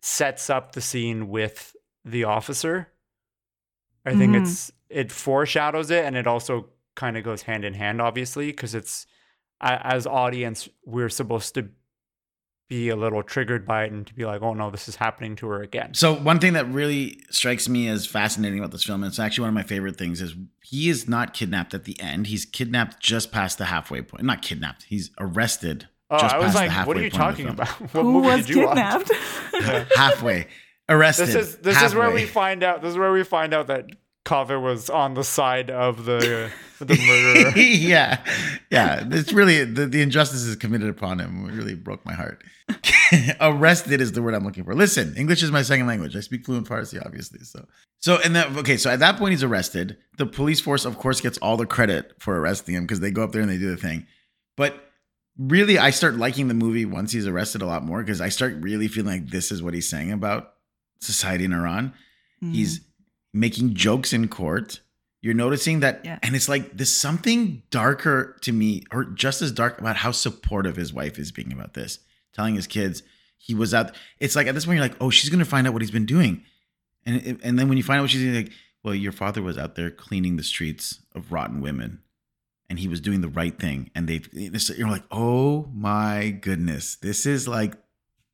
sets up the scene with the officer. I think Mhm. it's it foreshadows it and it also kind of goes hand in hand obviously because it's as audience we're supposed to be a little triggered by it and to be like oh no this is happening to her again So one thing that really strikes me as fascinating about this film, and it's actually one of my favorite things, is he is not kidnapped at the end. He's kidnapped just past the halfway point. Not kidnapped. He's arrested. oh just i was past the like halfway what are you point of the talking about what Who movie was did you kidnapped? halfway. Arrested. This is this is where we find out. This is where we find out that Kava was on the side of the the murderer. yeah, yeah. It's really the, the injustices committed upon him. It really broke my heart. Arrested is the word I'm looking for. Listen, English is my second language. I speak fluent Farsi, obviously. So, so and that okay. So at that point, he's arrested. The police force, of course, gets all the credit for arresting him because they go up there and they do the thing. But really, I start liking the movie once he's arrested a lot more because I start really feeling like this is what he's saying about society in Iran. He's mm. Making jokes in court. You're noticing that, Yeah. and it's like there's something darker to me, or just as dark about how supportive his wife is being about this, telling his kids he was out. It's like at this point you're like, oh, she's gonna find out what he's been doing, and and then when you find out what she's doing, like, well, your father was out there cleaning the streets of rotten women, and he was doing the right thing, and they it's- you're like, oh my goodness, this is like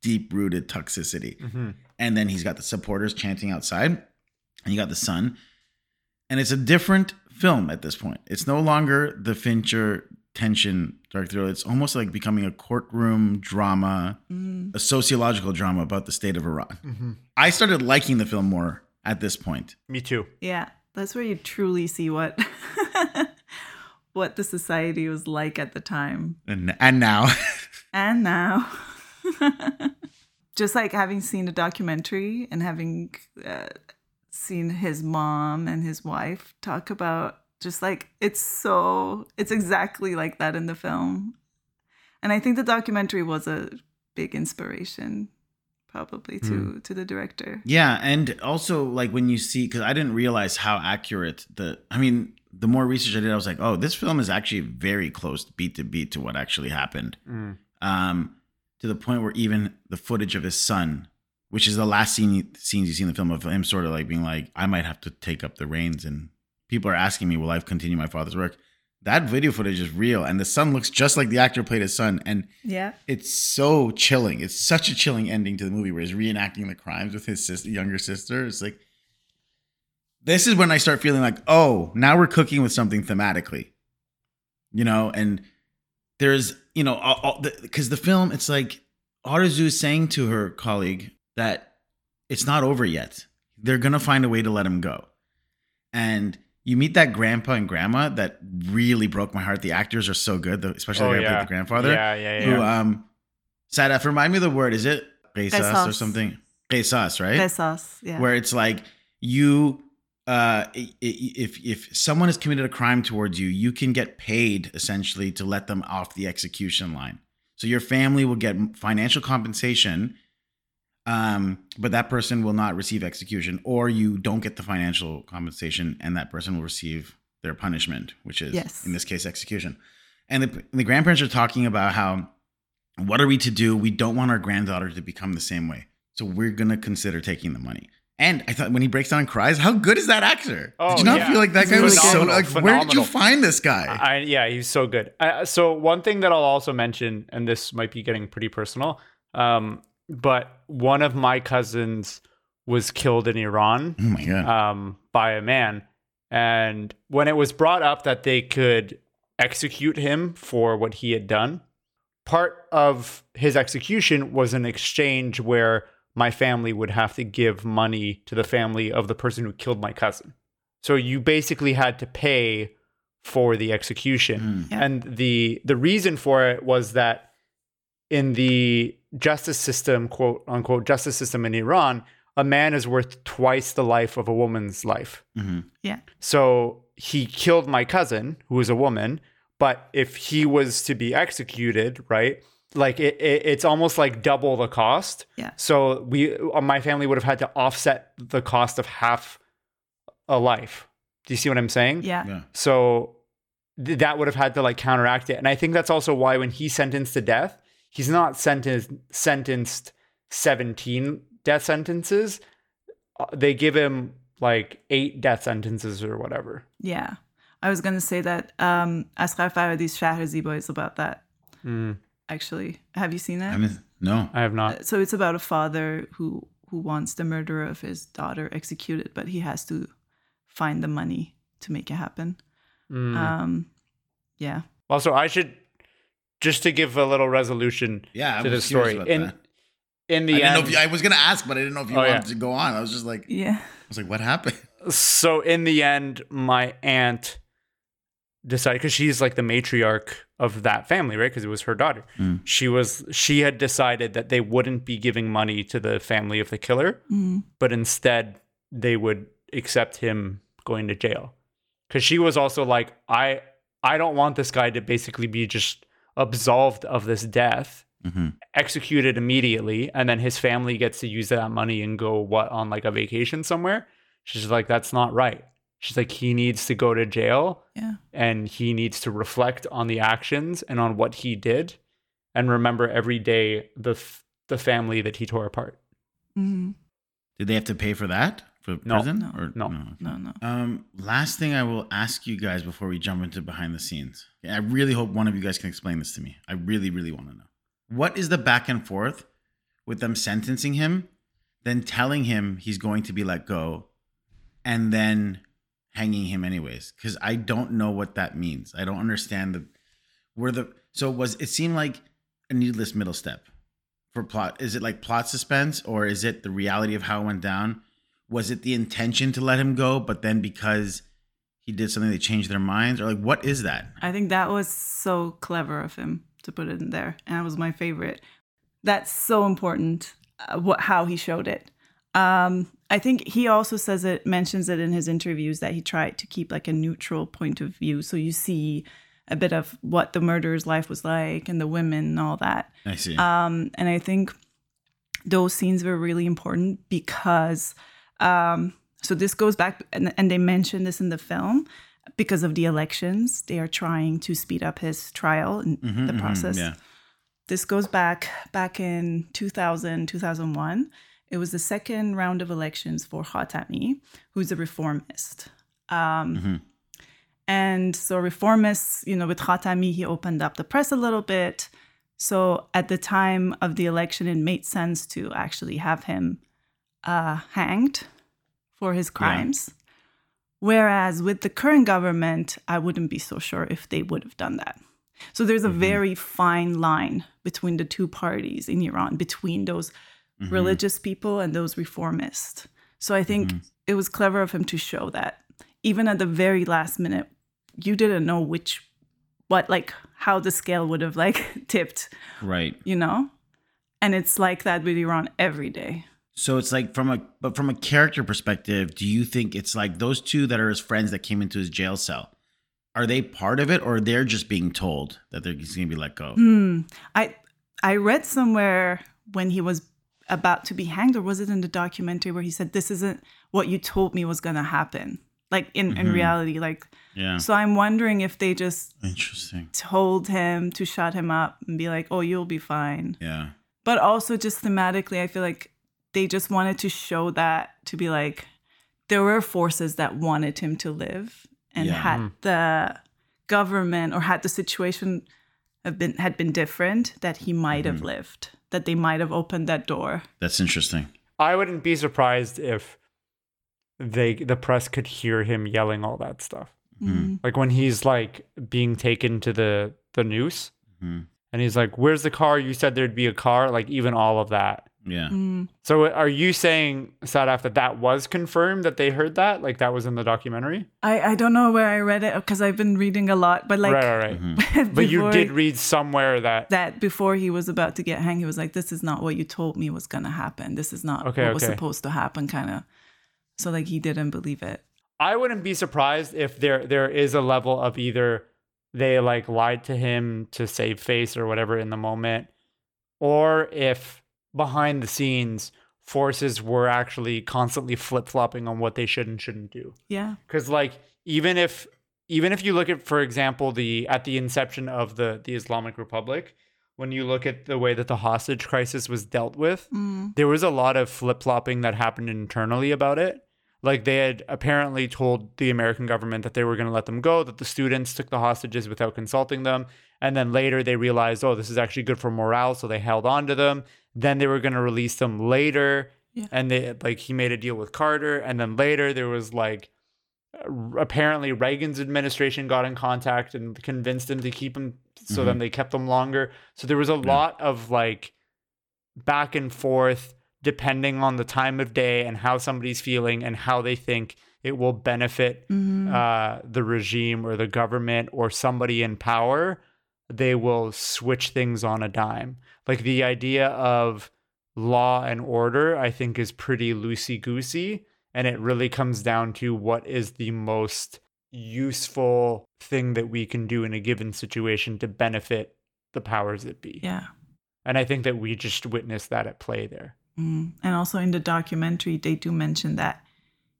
deep rooted toxicity Mhm. and then he's got the supporters chanting outside and you got the sun and it's a different film at this point it's no longer the fincher tension dark thriller it's almost like becoming a courtroom drama Mm. a sociological drama about the state of iran Mhm. i started liking the film more at this point Me too. Yeah, that's where you truly see what what the society was like at the time and, and now and now. Just like having seen a documentary and having uh, seen his mom and his wife talk about just like it's so it's exactly like that in the film. And I think the documentary was a big inspiration probably to to the director. Yeah, and also like when you see because I didn't realize how accurate the. I mean, the more research I did, I was like, oh, this film is actually very close beat to beat to what actually happened. Mm. Um, to the point where even the footage of his son, which is the last scene scenes you see in the film of him, sort of like being like, I might have to take up the reins, and people are asking me, will I continue my father's work? That video footage is real, and the son looks just like the actor played his son, and Yeah. it's so chilling. It's such a chilling ending to the movie where he's reenacting the crimes with his sister, younger sister. It's like this is when I start feeling like, oh, now we're cooking with something thematically, you know. And there's, you know, because the, film, it's like Arzu is saying to her colleague that it's not over yet. They're gonna find a way to let him go, and you meet that grandpa and grandma that really broke my heart. The actors are so good, especially Oh, the yeah. the grandfather Yeah, yeah, yeah. who um Sadaf, remind me of the word. Is it Qisas or something? Qisas, right? Besas, yeah. Where it's like you uh i- i- if if someone has committed a crime towards you, you can get paid essentially to let them off the execution line. So your family will get financial compensation um but that person will not receive execution or you don't get the financial compensation and that person will receive their punishment which is Yes. in this case execution. And the, the grandparents are talking about how what are we to do? We don't want our granddaughter to become the same way. So we're gonna consider taking the money. And i thought when he breaks down and cries how good is that actor? Oh, did you not yeah. feel like that He's guy was so phenomenal, like where did you find this guy? I, yeah, he's so good. Uh, so one thing that I'll also mention, and this might be getting pretty personal, um, but one of my cousins was killed in Iran oh my god um, by a man, and when it was brought up that they could execute him for what he had done, part of his execution was an exchange where my family would have to give money to the family of the person who killed my cousin. So you basically had to pay for the execution. Yeah. And the the reason for it was that in the justice system, quote unquote justice system in Iran, a man is worth twice the life of a woman's life. Yeah. So he killed my cousin, who was a woman. But if he was to be executed, right? Like it, it it's almost like double the cost. Yeah. So we, uh, my family would have had to offset the cost of half a life. Do you see what I'm saying? Yeah. Yeah. So th- that would have had to like counteract it. And I think that's also why when he's sentenced to death, he's not sentenced sentenced 17 death sentences. Uh, They give him like eight death sentences or whatever. Yeah. I was going to say that um, Asghar Farhadi's Shahr Ziba is about that, actually. Have you seen that? I mean, no. I have not. so it's about a father who who wants the murderer of his daughter executed, but he has to find the money to make it happen. Mm. Um, yeah. Also, I should just to give a little resolution Yeah, to the story. about In that. in the didn't know end, if you, I was gonna ask, but I didn't know if you Oh, wanted yeah. to go on. I was just like, Yeah. I was like, what happened? so in the end, my aunt decided because she's like the matriarch of that family, right? Because it was her daughter. Mm. She was she had decided that they wouldn't be giving money to the family of the killer, mm. but instead they would accept him going to jail. Because she was also like, I I don't want this guy to basically be just absolved of this death. Executed immediately, and then his family gets to use that money and go what on like a vacation somewhere. She's like, that's not right. She's like, he needs to go to jail Yeah. and he needs to reflect on the actions and on what he did and remember every day the f- the family that he tore apart. hmm Did they have to pay for that for No. prison? No. Or, No. No, no. Um, last thing I will ask you guys before we jump into behind the scenes. I really hope one of you guys can explain this to me. I really, really want to know. What is the back and forth with them sentencing him, then telling him he's going to be let go, and then hanging him anyways? Because I don't know what that means. I don't understand the where the so was it seemed like a needless middle step for plot. Is it like plot suspense or is it the reality of how it went down? Was it the intention to let him go but then because he did something they changed their minds or like what is that I think that was so clever of him to put it in there, and that was my favorite. That's so important. Uh, what how he showed it. Um, I think he also says it mentions it in his interviews that he tried to keep like a neutral point of view, so you see a bit of what the murderer's life was like and the women and all that. i see Um, and I think those scenes were really important because, um, so this goes back, and, and they mention this in the film because of the elections. They are trying to speed up his trial and Mhm, the mhm, process. yeah This goes back back in 2000, 2001. It was the second round of elections for Khatami, who's a reformist. Um, Mhm. And so reformists, you know, with Khatami, he opened up the press a little bit. So at the time of the election, it made sense to actually have him uh, hanged for his crimes. Whereas with the current government, I wouldn't be so sure if they would have done that. So there's a mm-hmm. very fine line between the two parties in Iran, between those mm-hmm. religious people and those reformists. So I think mm-hmm. it was clever of him to show that even at the very last minute, you didn't know which, what, like how the scale would have like tipped, right you know? And it's like that with Iran every day. So it's like from a but from a character perspective do you think it's like those two that are his friends that came into his jail cell are they part of it or they're just being told that they're he's gonna be let go Hmm. I I read somewhere when he was about to be hanged, or was it in the documentary where he said, "This isn't what you told me was gonna happen." Like in in reality, like yeah so. I'm wondering if they just interesting told him to shut him up and be like, "Oh, you'll be fine." yeah But also, just thematically, I feel like they just wanted to show that to be like there were forces that wanted him to live, and Yeah. had hmm. the government or had the situation have been had been different, that he might have mm-hmm. lived, that they might have opened that door. that's interesting I wouldn't be surprised if they the press could hear him yelling all that stuff. Mm. Like when he's like being taken to the the noose mm-hmm. And he's like, "Where's the car? You said there'd be a car." Like even all of that. Yeah. Mm. So uh, are you saying, Sadaf, that that was confirmed that they heard that? Like that was in the documentary? I, I don't know where I read it because I've been reading a lot, but like right, right, right. Mm-hmm. But you did read somewhere that. that before he was about to get hanged, he was like, "This is not what you told me was gonna happen. This is not Okay, what was supposed to happen." Kind of. So like he didn't believe it. I wouldn't be surprised if there there is a level of either they like lied to him to save face or whatever in the moment, or if behind the scenes forces were actually constantly flip flopping on what they should and shouldn't do. Yeah. because like even if even if you look at for example the at the inception of the the islamic republic when you look at the way that the hostage crisis was dealt with mm. there was a lot of flip-flopping that happened internally about it like they had apparently told the american government that they were going to let them go that the students took the hostages without consulting them and then later they realized oh this is actually good for morale so they held on to them then they were going to release them later Yeah. and they like he made a deal with carter and then later there was like apparently Reagan's administration got in contact and convinced him to keep him so then they kept them longer. So there was a lot of like back and forth depending on the time of day and how somebody's feeling and how they think it will benefit uh, the regime or the government or somebody in power. They will switch things on a dime. Like the idea of law and order, I think, is pretty loosey goosey. And it really comes down to what is the most useful thing that we can do in a given situation to benefit the powers that be. Yeah. And I think that we just witnessed that at play there. Mm. And also in the documentary, they do mention that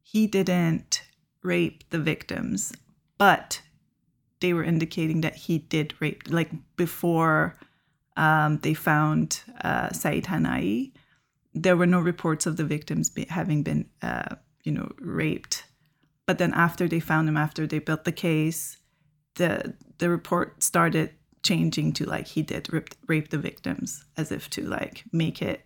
he didn't rape the victims, but they were indicating that he did rape. Like before um, they found uh, Saeed Hanai, there were no reports of the victims be- having been, uh, you know, raped. But then after they found him, after they built the case, the the report started changing to like he did rape, rape the victims, as if to like make it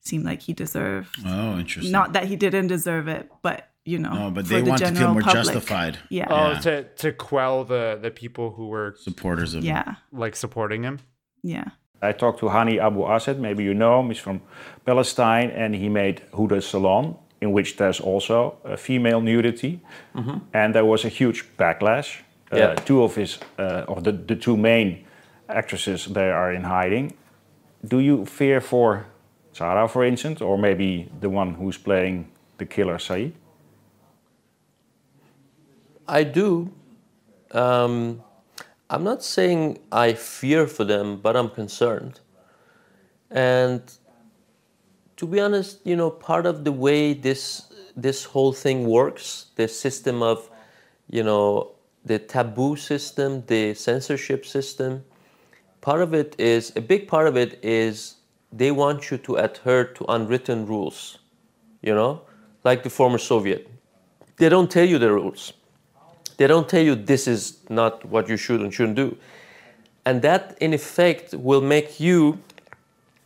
seem like he deserved. Oh, interesting. Not that he didn't deserve it, but you know, Oh, but for they the want to feel more public. justified. Yeah, Oh, Yeah. to to quell the the people who were Supporters of yeah, like supporting him. yeah. I talked to Hany Abu-Assad, maybe you know him, he's from Palestine, and he made Huda Salon, in which there's also uh, female nudity. And there was a huge backlash. Uh, Yeah. Two of his, uh, of the, the two main actresses, they are in hiding. Do you fear for Sarah, for instance, or maybe the one who's playing the killer Saeed? I do. Um, I'm not saying I fear for them, but I'm concerned. And to be honest, you know, part of the way this this whole thing works, the system of, you know, the taboo system, the censorship system, part of it is a big part of it is they want you to adhere to unwritten rules, you know, like the former Soviet. They don't tell you the rules they don't tell you this is not what you should and shouldn't do. And that in effect will make you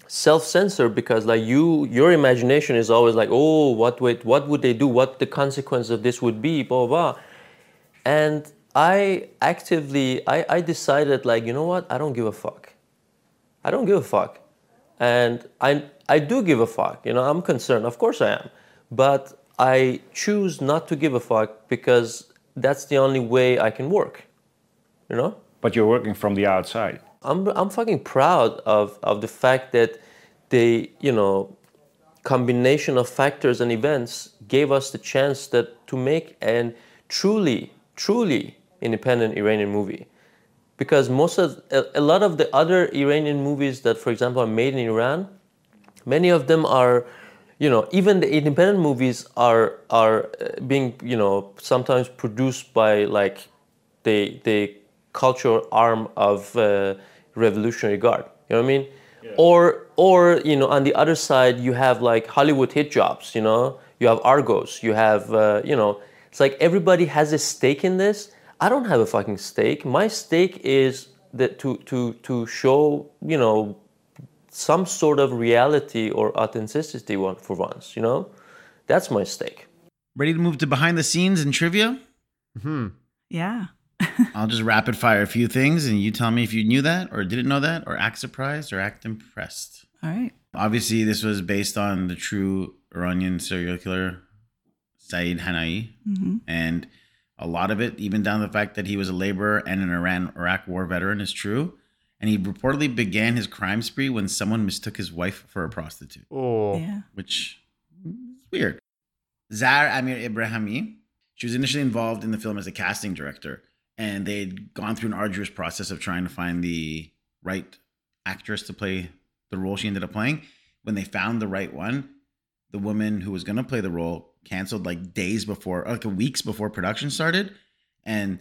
self-censor because like you your imagination is always like, oh, what would what would they do? What the consequence of this would be, blah blah. blah. And I actively I, I decided like, you know what, I don't give a fuck. I don't give a fuck. And I I do give a fuck, you know, I'm concerned, of course I am. But I choose not to give a fuck because that's the only way I can work. You know? But you're working from the outside. I'm I'm fucking proud of of the fact that they, you know, combination of factors and events gave us the chance that to make an truly truly independent Iranian movie. Because most of a, a lot of the other Iranian movies that for example are made in Iran, many of them are you know even the independent movies are are uh, being you know sometimes produced by like the the cultural arm of uh, revolutionary guard. You know what i mean? Or or you know on the other side you have like hollywood hit jobs you know? You have argos you have uh, you know it's like everybody has a stake in this. I don't have a fucking stake. My stake is that to to to show you know some sort of reality or authenticity one for once, you know? That's my stake. Ready to move to behind the scenes and trivia? Hmm. Yeah. I'll just rapid fire a few things and you tell me if you knew that or didn't know that or act surprised or act impressed. All right. Obviously, this was based on the true Iranian serial killer Saeed Hanai, hmm and a lot of it, even down to the fact that he was a laborer and an Iran Iraq war veteran, is true. And he reportedly began his crime spree when someone mistook his wife for a prostitute, Oh, Yeah. which is weird. Zar Amir Ebrahimi, she was initially involved in the film as a casting director, and they'd gone through an arduous process of trying to find the right actress to play the role she ended up playing. When they found the right one, the woman who was going to play the role canceled like days before, like weeks before production started. And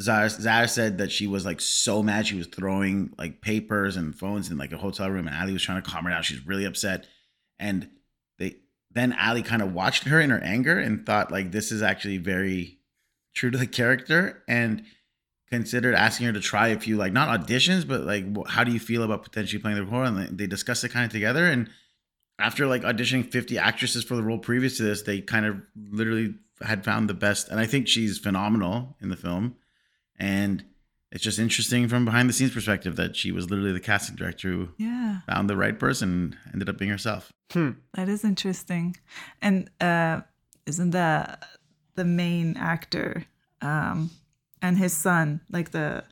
Zara, Zara said that she was like so mad. She was throwing like papers and phones in like a hotel room, and Ali was trying to calm her down. She's really upset. And they then Ali kind of watched her in her anger and thought like this is actually very true to the character and considered asking her to try a few like not auditions but like how do you feel about potentially playing the role and they discussed it kind of together and after like auditioning 50 actresses for the role previous to this they kind of literally had found the best and i think she's phenomenal in the film and it's just interesting from behind the scenes perspective that she was literally the casting director who Yeah. found the right person and ended up being herself Hmm. That is interesting. And uh, isn't the the main actor um, and his son like the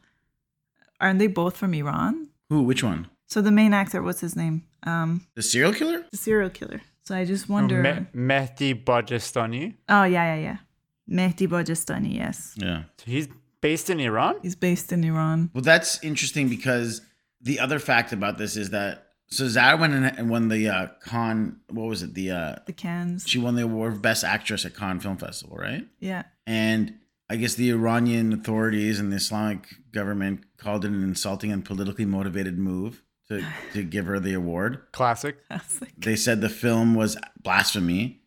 aren't they both from Iran? who which one So the main actor, what's his name? Um, the serial killer the serial killer. So I just Oh, wonder. Me- Mehdi Bajestani. oh yeah, yeah, yeah. Mehdi Bajestani. Yes, yeah So he's based in Iran. he's based in Iran. Well, that's interesting because the other fact about this is that so Zara went in and won the uh, Cannes. What was it? The uh, The Cannes. she won the award for best actress at Cannes Film Festival, right? Yeah. And I guess the Iranian authorities and the Islamic government called it an insulting and politically motivated move to to give her the award. Classic. That's like, They said the film was blasphemy,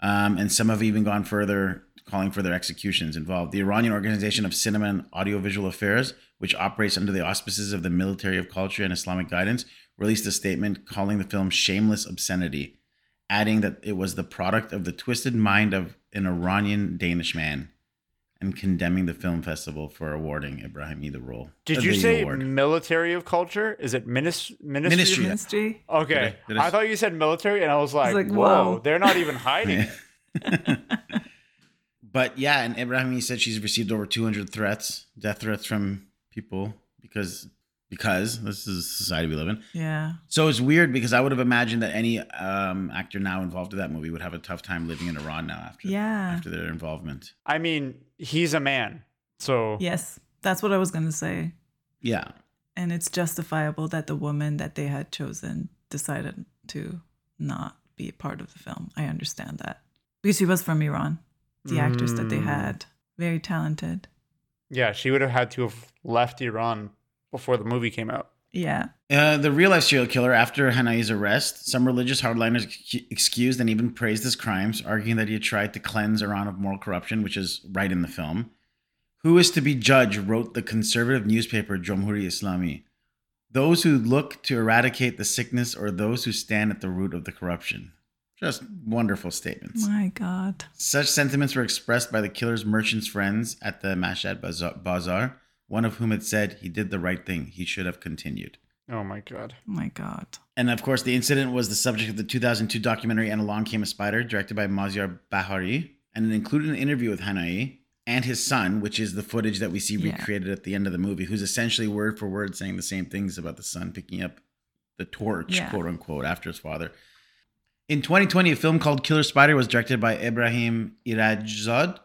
um, and some have even gone further, calling for their executions involved. The Iranian Organization of Cinema and Audiovisual Affairs, which operates under the auspices of the Military of Culture and Islamic Guidance, released a statement calling the film shameless obscenity, adding that it was the product of the twisted mind of an Iranian Danish man, and condemning the film festival for awarding Ebrahimi the role. Did uh, you the say award. military of culture? Is it minis- ministry? Ministry. of- ministry. Okay. Did I- did I- I, thought you said military, and I was like, like, whoa, whoa. they're not even hiding. it. But yeah, and Ebrahimi said she's received over 200 threats, death threats from people because because this is the society we live in. Yeah. So it's weird because I would have imagined that any um, actor now involved in that movie would have a tough time living in Iran now after Yeah. after their involvement. I mean, he's a man. So Yes, that's what I was gonna say. Yeah, And it's justifiable that the woman that they had chosen decided to not be a part of the film. I understand that because she was from Iran. The actress that they Mm. had, very talented. yeah, she would have had to have left Iran before the movie came out. Yeah. Uh, the real life serial killer, after Hanai's arrest, some religious hardliners excused and even praised his crimes, arguing that he had tried to cleanse Iran of moral corruption, which is right in the film. Who is to be judged, wrote the conservative newspaper Jomhuri Islami. Those who look to eradicate the sickness or those who stand at the root of the corruption. Just wonderful statements. My God. Such sentiments were expressed by the killer's merchant's friends at the Mashhad Bazaar, one of whom had said he did the right thing. He should have continued. Oh my god. Oh my God. And of course, the incident was the subject of the 2002 documentary And Along Came a Spider, directed by Maziar Bahari, and it included an interview with Hanai and his son, which is the footage that we see Yeah. recreated at the end of the movie, who's essentially word for word saying the same things about the son picking up the torch, Yeah. quote unquote, after his father. In 2020, a film called Killer Spider was directed by Ibrahim Irajzad.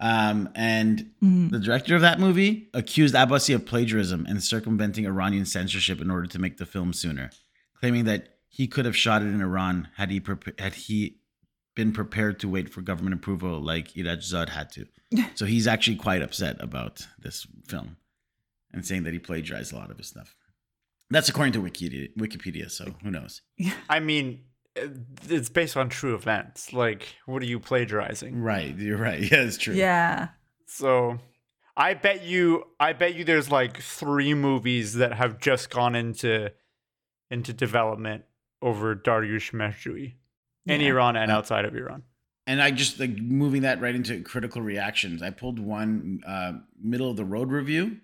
Um, and Mhm. the director of that movie accused Abbasi of plagiarism and circumventing Iranian censorship in order to make the film sooner, claiming that he could have shot it in Iran had he prepa- had he been prepared to wait for government approval like Irajzad had to. so he's actually quite upset about this film and saying that he plagiarized a lot of his stuff. That's according to Wikipedia, Wikipedia so who knows? I mean, it- it's based on true events. Like, what are you plagiarizing? Right, you're right. Yeah, it's true. Yeah. So, I bet you, I bet you, there's like three movies that have just gone into into development over Dariush Mehrjui in Yeah. Iran and Uh, outside of Iran. and I just like moving that right into critical reactions. I pulled one uh, middle of the road review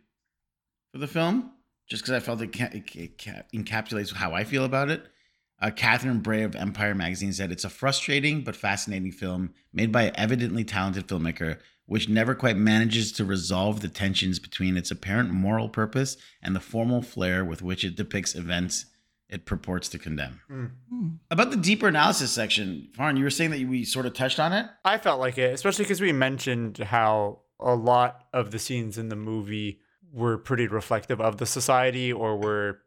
for the film just because I felt it, ca- it, it ca- encapsulates how I feel about it. Uh, Catherine Bray of Empire magazine said it's a frustrating but fascinating film made by an evidently talented filmmaker, which never quite manages to resolve the tensions between its apparent moral purpose and the formal flair with which it depicts events it purports to condemn. About the deeper analysis section, Farn, you were saying that we sort of touched on it. I felt like it, especially because we mentioned how a lot of the scenes in the movie were pretty reflective of the society or were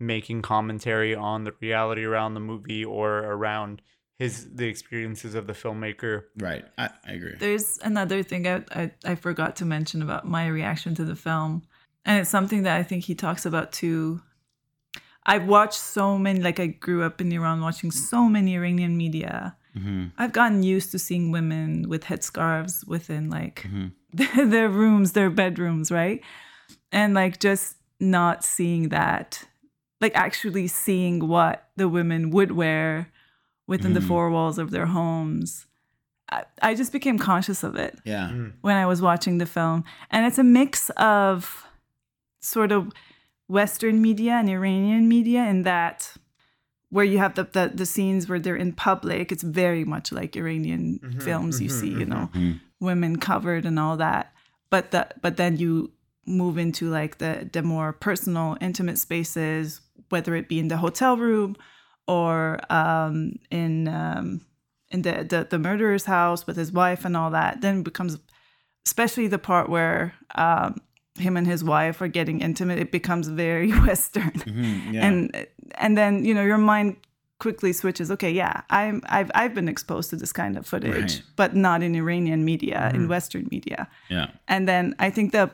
making commentary on the reality around the movie or around his the experiences of the filmmaker. Right, I, I agree. There's another thing I, I, I forgot to mention about my reaction to the film. And it's something that I think he talks about too. I've watched so many, like I grew up in Iran watching so many Iranian media. Mm-hmm. I've gotten used to seeing women with headscarves within like Mm-hmm. their rooms, their bedrooms, right? And like just not seeing that, like actually seeing what the women would wear within the Mhm. four walls of their homes. I, I just became conscious of it Yeah, when I was watching the film. And it's a mix of sort of Western media and Iranian media in that where you have the, the, the scenes where they're in public, it's very much like Iranian Mhm, films you mhm, see, you know, Mhm. women covered and all that. But the, but then you move into like the the more personal, intimate spaces, whether it be in the hotel room or um, in um, in the, the the murderer's house with his wife and all that. Then becomes, especially the part where um, him and his wife are getting intimate. It becomes very Western Mhm, yeah. and and then you know your mind quickly switches okay yeah i'm i've i've been exposed to this kind of footage Right. but not in iranian media in western media yeah. and then i think the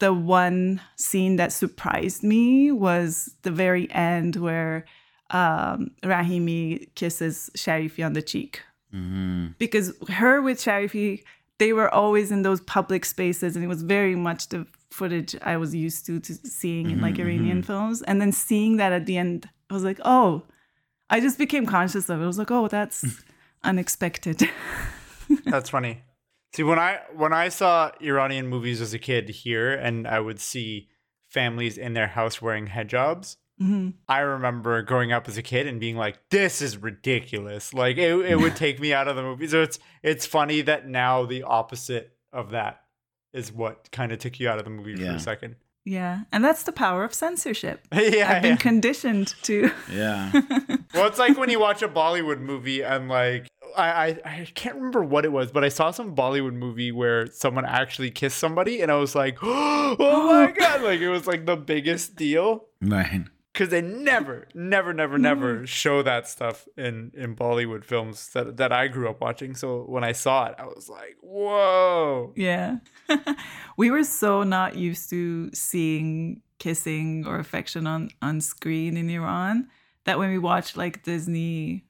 the one scene that surprised me was the very end where um rahimi kisses sharifi on the cheek hmm because her with Sharifi, they were always in those public spaces, and it was very much the footage I was used to, to seeing in like Mhm, Iranian films. And then seeing that at the end, I was like, oh, I just became conscious of it. I was like, oh, that's unexpected. That's funny. See, when I when I saw Iranian movies as a kid here, and I would see families in their house wearing hijabs, Mhm. I remember growing up as a kid and being like, "This is ridiculous!" Like it, it would take me out of the movie. So it's it's funny that now the opposite of that is what kind of took you out of the movie for a second. Yeah, and that's the power of censorship. yeah, I've been yeah. conditioned to. Yeah. well, it's like when you watch a Bollywood movie and like I, I I can't remember what it was, but I saw some Bollywood movie where someone actually kissed somebody, and I was like, oh my god, like it was like the biggest deal right. because they never, never, never, never mm. show that stuff in in Bollywood films that that I grew up watching. So when I saw it, I was like, whoa. Yeah. we were so not used to seeing kissing or affection on, on screen in Iran that when we watched like Disney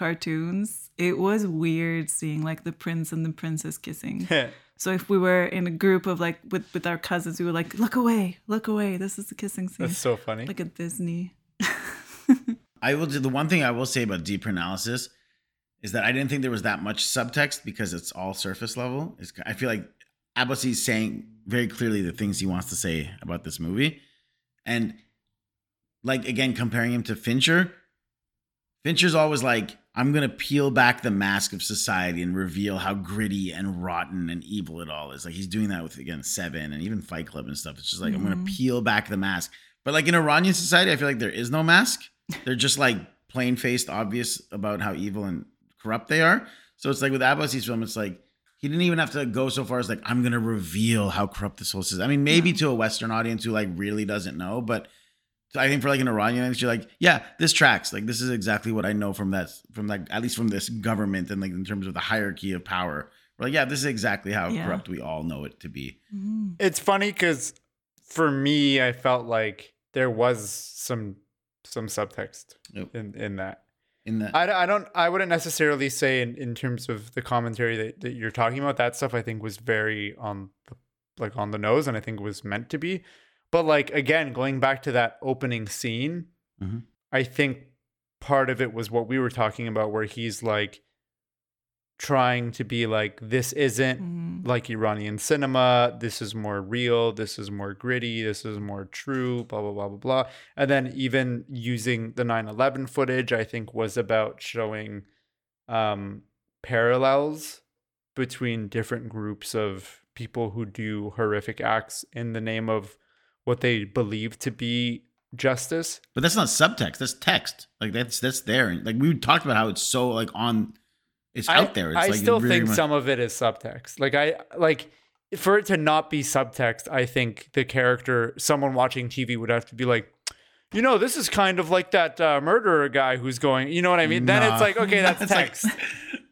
cartoons, it was weird seeing like the prince and the princess kissing. so if we were in a group of like with, with our cousins, we were like, look away, look away. This is the kissing scene. That's so funny. like a Disney. I will do the one thing I will say about deeper analysis is that I didn't think there was that much subtext because it's all surface level. It's, I feel like Abbasi is saying very clearly the things he wants to say about this movie, and like again comparing him to Fincher. Fincher's always like, I'm gonna peel back the mask of society and reveal how gritty and rotten and evil it all is. Like he's doing that with again Seven and even Fight Club and stuff. It's just like I'm gonna Mhm. peel back the mask. But like in Iranian society, I feel like there is no mask. They're just like plain faced, obvious about how evil and corrupt they are. So it's like with Abbasi's film, it's like he didn't even have to go so far as like I'm gonna reveal how corrupt this whole system. Is. I mean, maybe to a Western audience who like really doesn't know, but I think for like an Iranian audience, you're like, yeah, this tracks. Like this is exactly what I know from that, from like at least from this government and like in terms of the hierarchy of power. We're like, yeah, this is exactly how Yeah. corrupt we all know it to be. Mm. It's funny because for me, I felt like there was some some subtext Yep. in in that. In that, I, I don't I wouldn't necessarily say in, in terms of the commentary that, that you're talking about that stuff I think was very on the like on the nose and I think was meant to be but like again going back to that opening scene Mhm. I think part of it was what we were talking about where he's like trying to be like this isn't like Iranian cinema. This is more real. This is more gritty. This is more true. Blah blah blah blah blah. And then even using the 9/11 footage, I think was about showing um, parallels between different groups of people who do horrific acts in the name of what they believe to be justice. But that's not subtext. That's text. Like that's that's there. And like we talked about how it's so like on. It's I, out there. It's I like still really think much- some of it is subtext. Like I like for it to not be subtext, I think the character, someone watching TV would have to be like, you know, this is kind of like that uh, murderer guy who's going. You know what I mean? Then it's like, okay, that's That's like- text.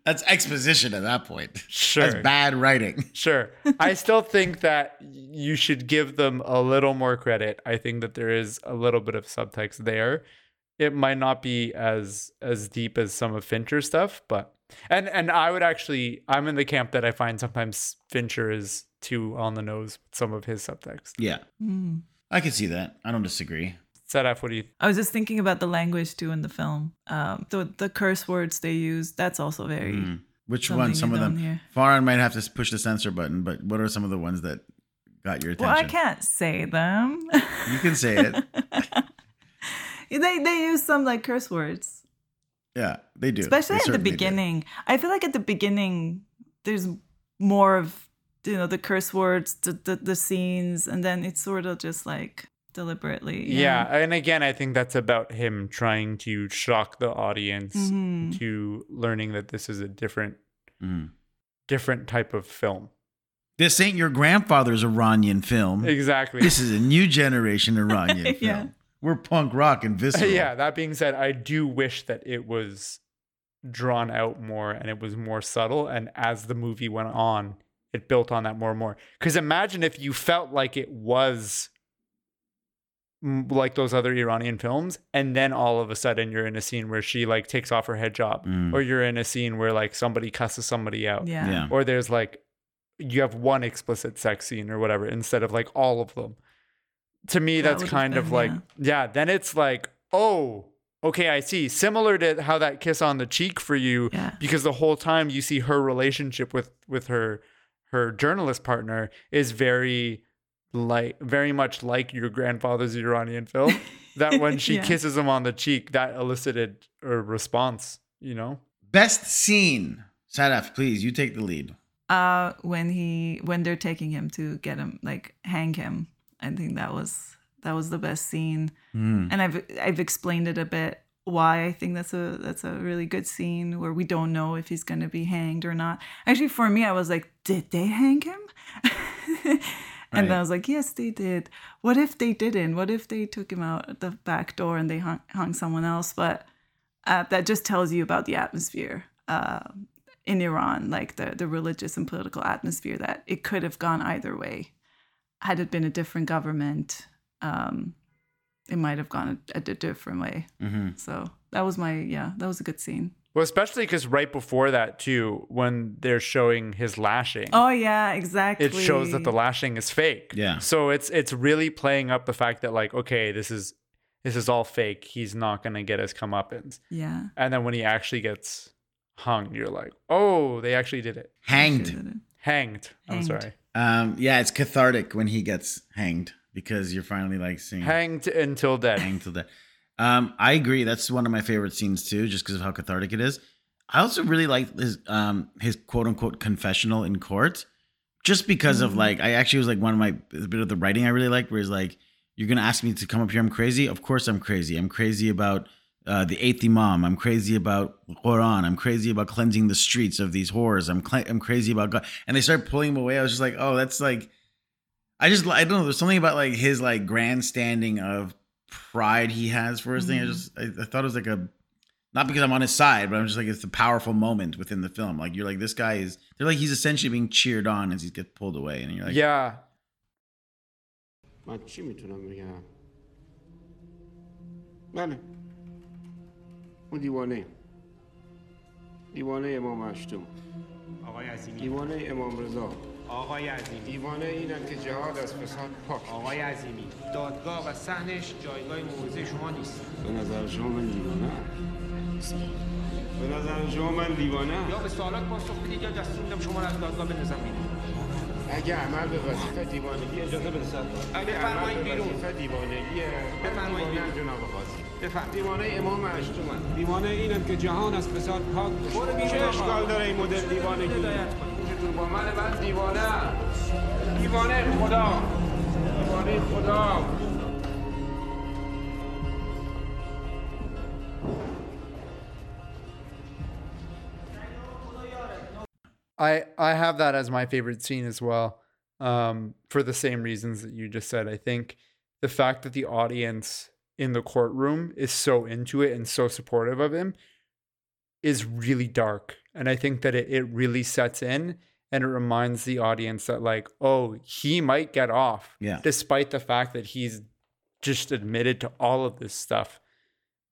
That's exposition at that point. Sure. That's bad writing. Sure. I still think that you should give them a little more credit. I think that there is a little bit of subtext there. It might not be as as deep as some of Fincher's stuff, but and and I would actually I'm in the camp that I find sometimes Fincher is too on the nose with some of his subtext. Yeah, Mm. I can see that. I don't disagree. Sadaf, what do you I was just thinking about the language too in the film. Um, the the curse words they use. That's also very. Mm. Which Something one? Some of them. hear. Farhan might have to push the censor button, but what are some of the ones that got your attention? Well, I can't say them. You can say it. they they use some like curse words, Yeah, they do. especially They at the certainly do. beginning. I feel like at the beginning, there's more of you know the curse words, the the, the scenes, and then it's sort of just like deliberately. yeah. and again, I think that's about him trying to shock the audience Mhm. to learning that this is a different Mm. different type of film. This ain't your grandfather's Iranian film. Exactly. This is a new generation Iranian film. Yeah. We're punk rock and visceral. yeah, that being said, I do wish that it was drawn out more and it was more subtle. And as the movie went on, it built on that more and more. Because imagine if you felt like it was like those other Iranian films, and then all of a sudden you're in a scene where she like takes off her hijab, Mm. or you're in a scene where like somebody cusses somebody out, yeah, Yeah. or there's like you have one explicit sex scene or whatever instead of like all of them. To me, That that's would've kind of like, yeah. yeah, then it's like, oh, okay, I see. Similar to how that kiss on the cheek for you, Yeah. because the whole time you see her relationship with with her her journalist partner is very like very much like your grandfather's Iranian film. that when she Yeah. kisses him on the cheek, that elicited a response, you know? Best scene. Sadaf, please, you take the lead. Uh, when he when they're taking him to get him like hang him, I think that was that was the best scene. Mm. and I've I've explained it a bit why I think that's a that's a really good scene where we don't know if he's gonna be hanged or not. Actually, for me, I was like, did they hang him? and Right. I was like, yes, they did. What if they didn't? What if they took him out the back door and they hung, hung someone else? But uh, that just tells you about the atmosphere uh, in Iran, like the the religious and political atmosphere. That it could have gone either way. Had it been a different government, um, it might have gone a, a different way. hmm So that was my yeah, that was a good scene. Well, especially because right before that, too, when they're showing his lashing. Oh yeah, exactly. it shows that the lashing is fake. Yeah. So it's it's really playing up the fact that like, okay, this is this is all fake. He's not gonna get his comeuppance. yeah And then when he actually gets hung, you're like, oh, they actually did it. Hanged. Did it. Hanged. I'm sorry. Um, yeah, it's cathartic when he gets hanged because you're finally like seeing Hanged until dead. hanged till death. Um, I agree. That's one of my favorite scenes too, just because of how cathartic it is. I also really like his um his quote unquote confessional in court, just because of like I actually was like one of my a bit of the writing I really liked, where he's like, "You're gonna ask me to come up here? I'm crazy. Of course I'm crazy. I'm crazy about." Uh, the eighth imam. I'm crazy about Quran. I'm crazy about cleansing the streets of these whores. I'm cl- I'm crazy about God. And they start pulling him away. I was just like, oh, that's like, I just I don't know. There's something about like his like grandstanding of pride he has for his thing. I just I, I thought it was like a not because I'm on his side, but I'm just like it's a powerful moment within the film. Like you're like this guy is they're like he's essentially being cheered on as he gets pulled away, and you're like yeah. من چی میتونم بگم بله ما دیوانه ایم دیوانه امام هشتم آقای عظیمی دیوانه امام رضا آقای عظیمی دیوانه اینم که جهاد از فساد پاک آقای عظیمی دادگاه و صحنش جایگاه موضع شما نیست به نظر شما من دیوانه. به نظر شما من دیوانه یا به سوالات پاسخ بدید یا دستور میدم شما رو از دادگاه بندازم بیرون اگه عمل به وظیفه دیوانگی اجازه بده سر اگه بفرمایید به بیرون. وظیفه دیوانگی بفرمایید دیوانه بیرون. جناب قاضی بفرمایید دیوانه امام اشتومن دیوانه اینم که جهان از فساد پاک. برو بیرون. اشکال داره این مدل دیوانگی هدایت کنید. چطور با من من دیوانه ام. دیوانه خدا دیوانه خدا I I have that as my favorite scene as well. Um, for the same reasons that you just said. I think the fact that the audience in the courtroom is so into it and so supportive of him is really dark. And I think that it, it really sets in and it reminds the audience that like, oh, he might get off. Yeah. Despite the fact that he's just admitted to all of this stuff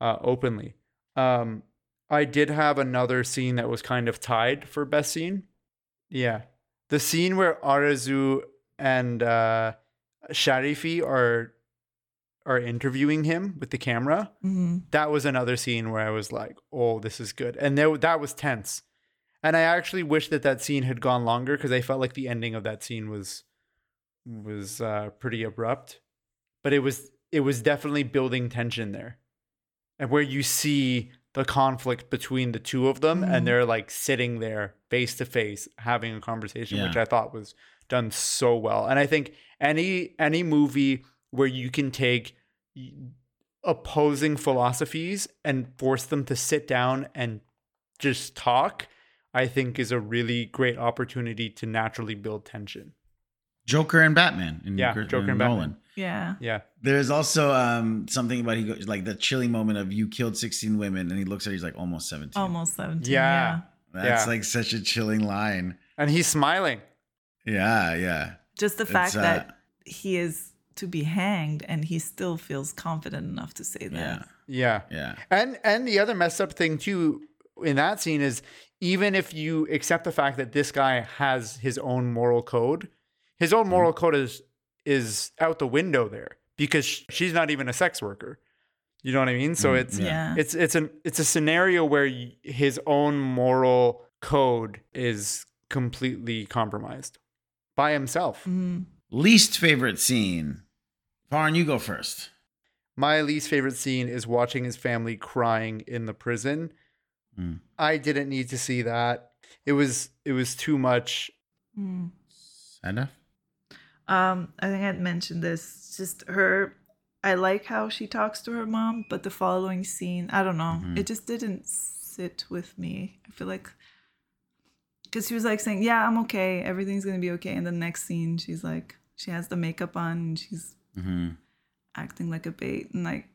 uh, openly. Um, I did have another scene that was kind of tied for best scene. Yeah. The scene where Arzu and uh, Sharifi are are interviewing him with the camera. Mhm. That was another scene where I was like, "Oh, this is good," and there, that was tense. And I actually wish that that scene had gone longer because I felt like the ending of that scene was was uh, pretty abrupt. But it was it was definitely building tension there, and where you see the conflict between the two of them, and they're like sitting there face to face having a conversation, which I thought was done so well. And I think any any movie where you can take opposing philosophies and force them to sit down and just talk, I think is a really great opportunity to naturally build tension. Joker and Batman. In, Yeah, Gr- Joker in and Batman. Nolan. Yeah. Yeah. There's also um, something about he goes like the chilling moment of you killed 16 women, and he looks at her, he's like almost 17. Almost 17. Yeah. That's yeah. like such a chilling line. And he's smiling. Yeah, yeah. Just the fact uh, that he is to be hanged and he still feels confident enough to say Yeah. that. Yeah. Yeah. And and the other messed up thing too in that scene is even if you accept the fact that this guy has his own moral code, his own moral code is is out the window there because she's not even a sex worker. You know what I mean? So Mm, it's Yeah. it's it's an it's a scenario where his own moral code is completely compromised by himself. Mm. Least favorite scene. Farn, you go first. My least favorite scene is watching his family crying in the prison. Mm. I didn't need to see that. It was it was too much. Mm. Enough? Um, I think I'd mentioned this. Just her, I like how she talks to her mom, but the following scene, I don't know, Mhm. it just didn't sit with me. I feel like because she was like saying, "Yeah, I'm okay. Everything's gonna be okay." And the next scene, she's like, she has the makeup on and she's Mm-hmm. acting like a bait, and like,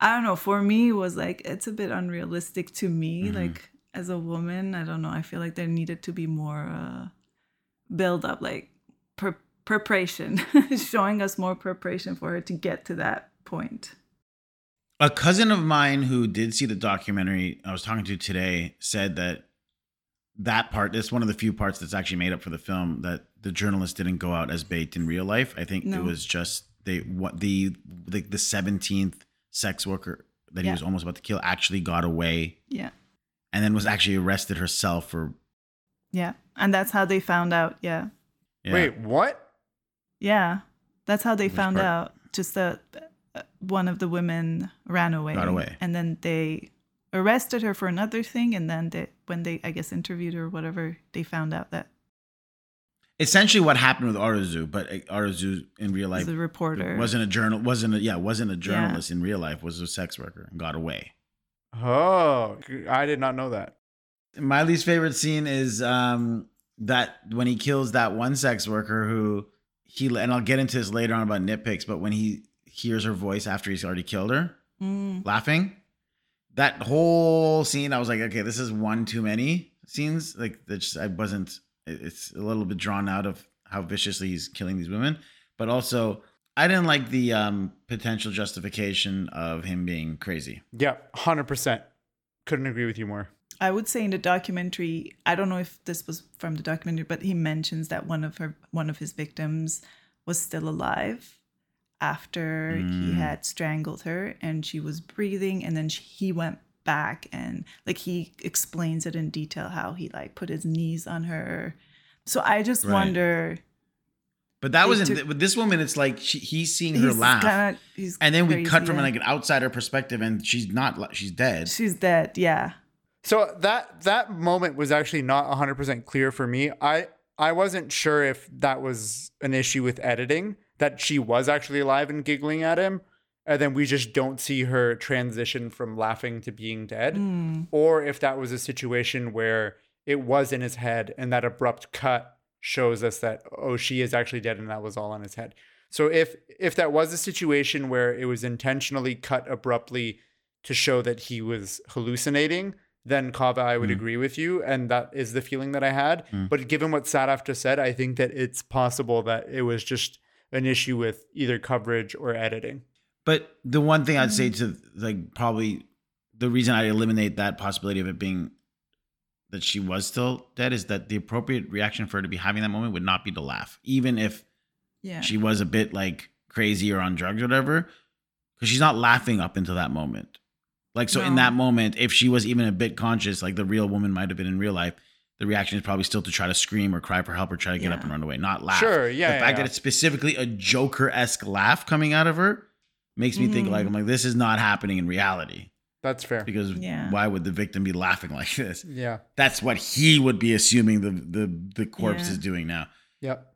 I don't know. For me, it was like it's a bit unrealistic to me. Mhm. Like as a woman, I don't know. I feel like there needed to be more uh, build up, like pre- preparation, showing us more preparation for her to get to that point. A cousin of mine who did see the documentary I was talking to today said that that part is one of the few parts that's actually made up for the film that the journalist didn't go out as bait in real life. I think it was just they what the like the seventeenth sex worker that he was almost about to kill actually got away Yeah, and then was actually arrested herself for yeah, and that's how they found out. Yeah, yeah. Wait, what? yeah, that's how they Which found part? out. Just that uh, one of the women ran away. Got away. and then they arrested her for another thing, and then they, when they, I guess, interviewed her or whatever, they found out that essentially what happened with Arzu, but uh, Arzu in real life was a reporter. wasn't a journal wasn't a yeah wasn't a journalist in real life was a sex worker and got away. Oh, I did not know that. My least favorite scene is um that when he kills that one sex worker who he and I'll get into this later on about nitpicks, but when he hears her voice after he's already killed her Mm, laughing, that whole scene I was like, okay, this is one too many scenes. Like that just I wasn't. It- It's a little bit drawn out of how viciously he's killing these women, but also I didn't like the um potential justification of him being crazy. Yeah, hundred percent. Couldn't agree with you more. I would say in the documentary, I don't know if this was from the documentary, but he mentions that one of her, one of his victims, was still alive after he Mm. had strangled her, and she was breathing, and then she, he went back and like he explains it in detail how he like put his knees on her. So I just Right. wonder. But that wasn't took- with this woman. It's like she, he's seeing her He's laugh, kinda- he's and then we cut from yeah. like an outsider perspective, and she's not. li- She's dead. She's dead. Yeah. So that that moment was actually not 100% clear for me. I I wasn't sure if that was an issue with editing that she was actually alive and giggling at him and then we just don't see her transition from laughing to being dead hmm. or if that was a situation where it was in his head and that abrupt cut shows us that oh she is actually dead and that was all in his head. So if if that was a situation where it was intentionally cut abruptly to show that he was hallucinating, then Kaveh, I would hmm. agree with you, and that is the feeling that I had. Hmm. But given what Sadaf just said, I think that it's possible that it was just an issue with either coverage or editing. But the one thing I'd say mm-hmm. to like probably the reason I eliminate that possibility of it being that she was still dead is that the appropriate reaction for her to be having that moment would not be to laugh, even if Yeah. she was a bit like crazy or on drugs or whatever, because she's not laughing up until that moment. Like so, in that moment, if she was even a bit conscious, like the real woman might have been in real life, the reaction is probably still to try to scream or cry for help or try to get up and run away, not laugh. Sure, yeah, The yeah, fact yeah. that it's specifically a Joker esque laugh coming out of her makes me think like I'm mm-hmm. like this is not happening in reality That's fair. because Yeah. why would the victim be laughing like this? Yeah. That's what he would be assuming the the the corpse Yeah. is doing now. Yep.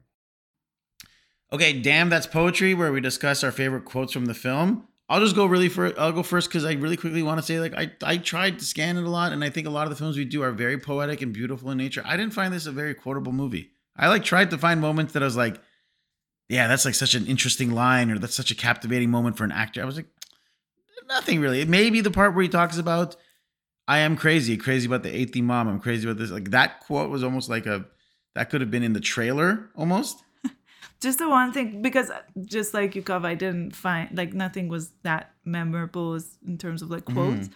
Okay, damn, that's poetry where we discuss our favorite quotes from the film. I'll just go really for I'll go first because I really quickly want to say like I I tried to scan it a lot and I think a lot of the films we do are very poetic and beautiful in nature. I didn't find this a very quotable movie. I like tried to find moments that I was like, yeah, that's like such an interesting line or that's such a captivating moment for an actor. I was like, nothing really. Maybe the part where he talks about I am crazy, crazy about the eighth imam. I'm crazy about this. Like that quote was almost like a that could have been in the trailer almost. just the one thing because just like you Yukov, I didn't find like nothing was that memorable as, in terms of like quotes.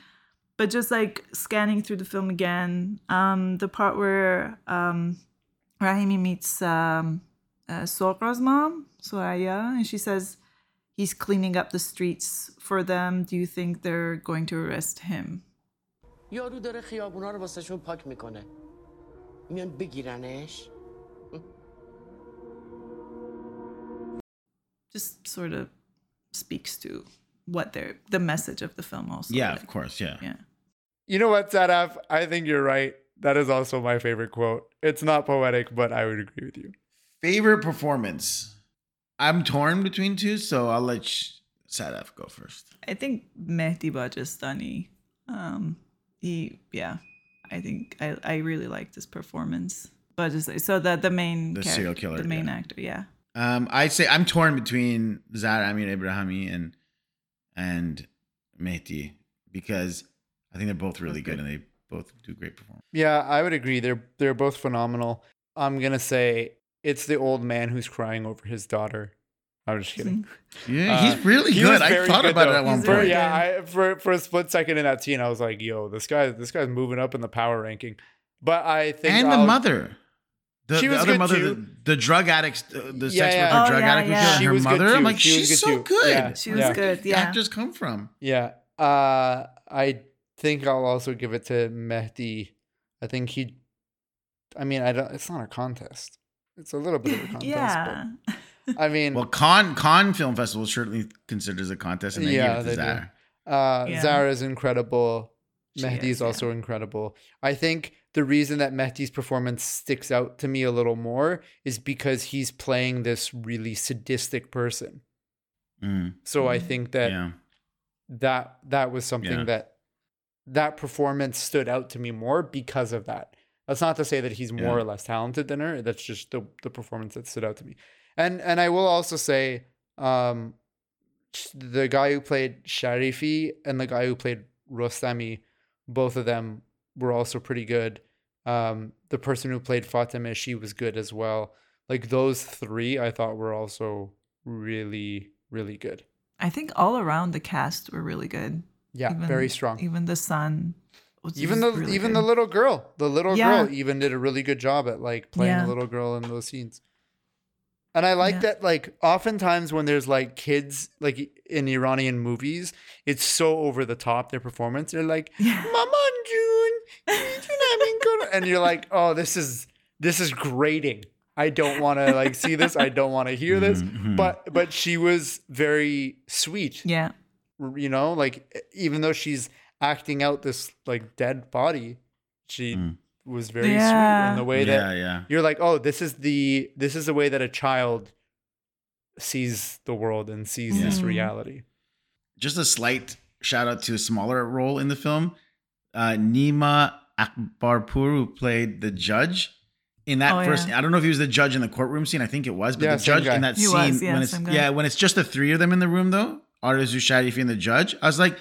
But just like scanning through the film again, um, the part where um, Rahimi meets um, uh, Sora's mom, Soraya, and she says he's cleaning up the streets for them. Do you think they're going to arrest him? یارو داره خیابونا رو واسهشون پاک میکنه میان بگیرنش Just sort of speaks to what they're the message of the film also. Yeah, like, of course, yeah. Yeah. You know what, Sadaf? I think you're right. That is also my favorite quote. It's not poetic, but I would agree with you. Favorite performance? I'm torn between two, so I'll let Sadaf go first. I think Mehdi Bajestani, um, he, yeah, I think I, I really liked his performance. Bajestani, so that the main The charac- serial killer, the main yeah. actor, yeah. Um, I'd say I'm torn between Zara Amir Ebrahimi and and Mehdi because I think they're both really good and they both do great performance. Yeah, I would agree. They're they're both phenomenal. I'm gonna say it's the old man who's crying over his daughter. I'm just kidding. Yeah, Uh, he's really he good. was I thought good, about it though. at one He's point. yeah, I, for for a split second in that scene, I was like, "Yo, this guy, this guy's moving up in the power ranking." But I think and the I'll- mother. The, She the was other good mother, too. the, the drug addict, uh, the Yeah, sex yeah. worker Oh, drug yeah, addict who yeah. killed She her was mother. too. I'm like, She she's good so too. good. Yeah. She was Yeah. good, The yeah. actors come from. Yeah. Uh, I think I'll also give it to Mehdi. I think he. I mean, I don't. It's not a contest. It's a little bit of a contest. yeah. But, I mean, Well, Cannes Cannes Film Festival certainly considers a contest, and they Yeah, give it to they do. Zara. Uh, Yeah. Zara's incredible. She Mehdi's is, yeah. also incredible. I think the reason that Mehdi's performance sticks out to me a little more is because he's playing this really sadistic person. Mm, So I think that yeah. that that was something Yeah. that that performance stood out to me more because of that. That's not to say that he's more Yeah. or less talented than her. That's just the the performance that stood out to me. And and I will also say um the guy who played Sharifi and the guy who played Rostami, both of them were also pretty good. Um, the person who played Fatima, she was good as well. Like those three, I thought were also really, really good. I think all around the cast were really good. Yeah, Even- very strong. Even the son. Even the really even good. the little girl, the little Yeah. girl even did a really good job at like playing Yeah. a little girl in those scenes. And I like Yeah. that, like, oftentimes when there's like kids, like in Iranian movies, it's so over the top, their performance. They're like, Mama June, and you're like, oh, this is this is grating. I don't want to like see this. I don't want to hear this. Mhm. But but she was very sweet. Yeah. You know, like even though she's acting out this like dead body, she Mm. was very sweet in the way that yeah. you're like, oh, this is the this is the way that a child sees the world and sees this reality. Just a slight shout out to a smaller role in the film. Uh, Nima Akbarpur, who played the judge in that Oh, first. yeah. I don't know if he was the judge in the courtroom scene. I think it was, but Yeah, the judge guy. in that He scene was, yeah, when it's yeah when it's just the three of them in the room though, Arzu Sharifi and the judge. I was like,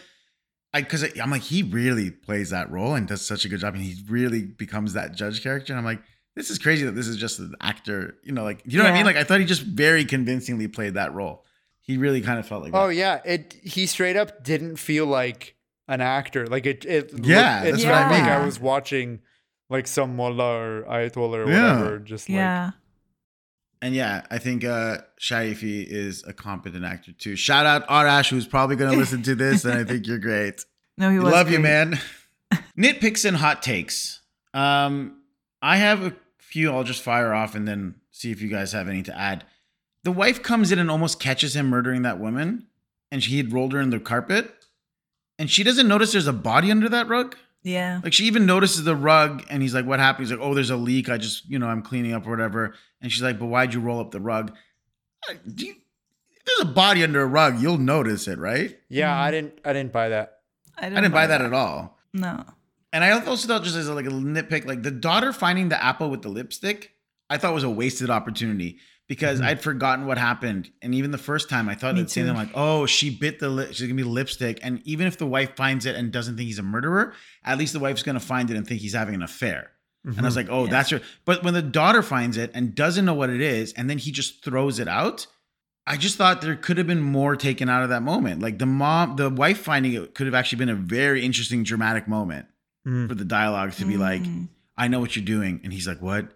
I because I'm like he really plays that role and does such a good job, and he really becomes that judge character. And I'm like. This is crazy that this is just an actor, you know, like you know what I mean. Like I thought he just very convincingly played that role. He really kind of felt like, Oh that. yeah, it he straight up didn't feel like an actor. Like it it looked- Yeah, it that's what I felt like mean. I was watching like some mullah or ayatollah or Yeah. whatever. Just like Yeah. And yeah, I think uh Sharifi is a competent actor too. Shout out Arash, who's probably going to listen to this, and I think you're great. No, he We was. love you, man. Nitpicks and hot takes. Um, I have a few. I'll just fire off and then see if you guys have any to add. The wife comes in and almost catches him murdering that woman, and she had rolled her in the carpet, and she doesn't notice there's a body under that rug. Yeah. Like she even notices the rug and he's like, What happened? He's like, Oh, there's a leak. I just, you know, I'm cleaning up or whatever. And she's like, But why'd you roll up the rug? Uh, Do you, if there's a body under a rug, you'll notice it, right? yeah, I didn't I didn't buy that. I didn't buy that at all. No. And I also thought just as like a nitpick, like the daughter finding the apple with the lipstick, I thought was a wasted opportunity because I'd forgotten what happened. And even the first time I thought Me that saying too. I'm like, oh, she bit the lip, she's gonna be lipstick. And even if the wife finds it and doesn't think he's a murderer, at least the wife's gonna find it and think he's having an affair. And I was like, oh, Yeah. that's her. But when the daughter finds it and doesn't know what it is, and then he just throws it out, I just thought there could have been more taken out of that moment. Like the mom, the wife finding it could have actually been a very interesting, dramatic moment Mm. for the dialogue to be like, Mm. I know what you're doing. And he's like, What?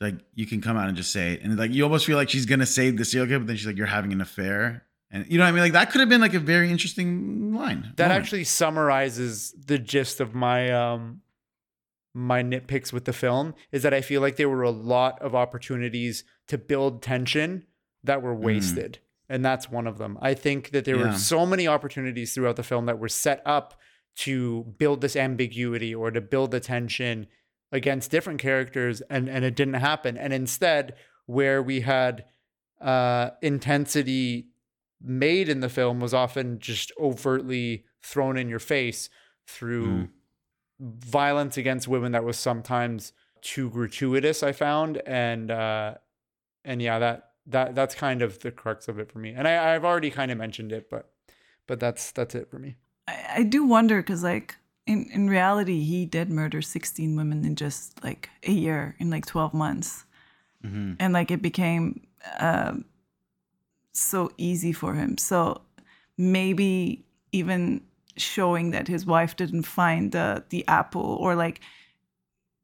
Like, you can come out and just say it. And like, you almost feel like she's going to say the serial killer, but then she's like, You're having an affair. And you know what I mean? Like, that could have been like a very interesting line. That moment. actually summarizes the gist of my um my nitpicks with the film is that I feel like there were a lot of opportunities to build tension that were wasted. And that's one of them. I think that there Yeah. were so many opportunities throughout the film that were set up to build this ambiguity or to build the tension against different characters and and it didn't happen. And instead, where we had uh intensity made in the film was often just overtly thrown in your face through Mm. Violence against women that was sometimes too gratuitous i found and uh and yeah that that that's kind of the crux of it for me and i i've already kind of mentioned it but but that's that's it for me I, I do wonder because, like, in, in reality, he did murder 16 women in just like a year, in like 12 months. Mhm. And like it became um, so easy for him. So maybe even showing that his wife didn't find the, the apple or like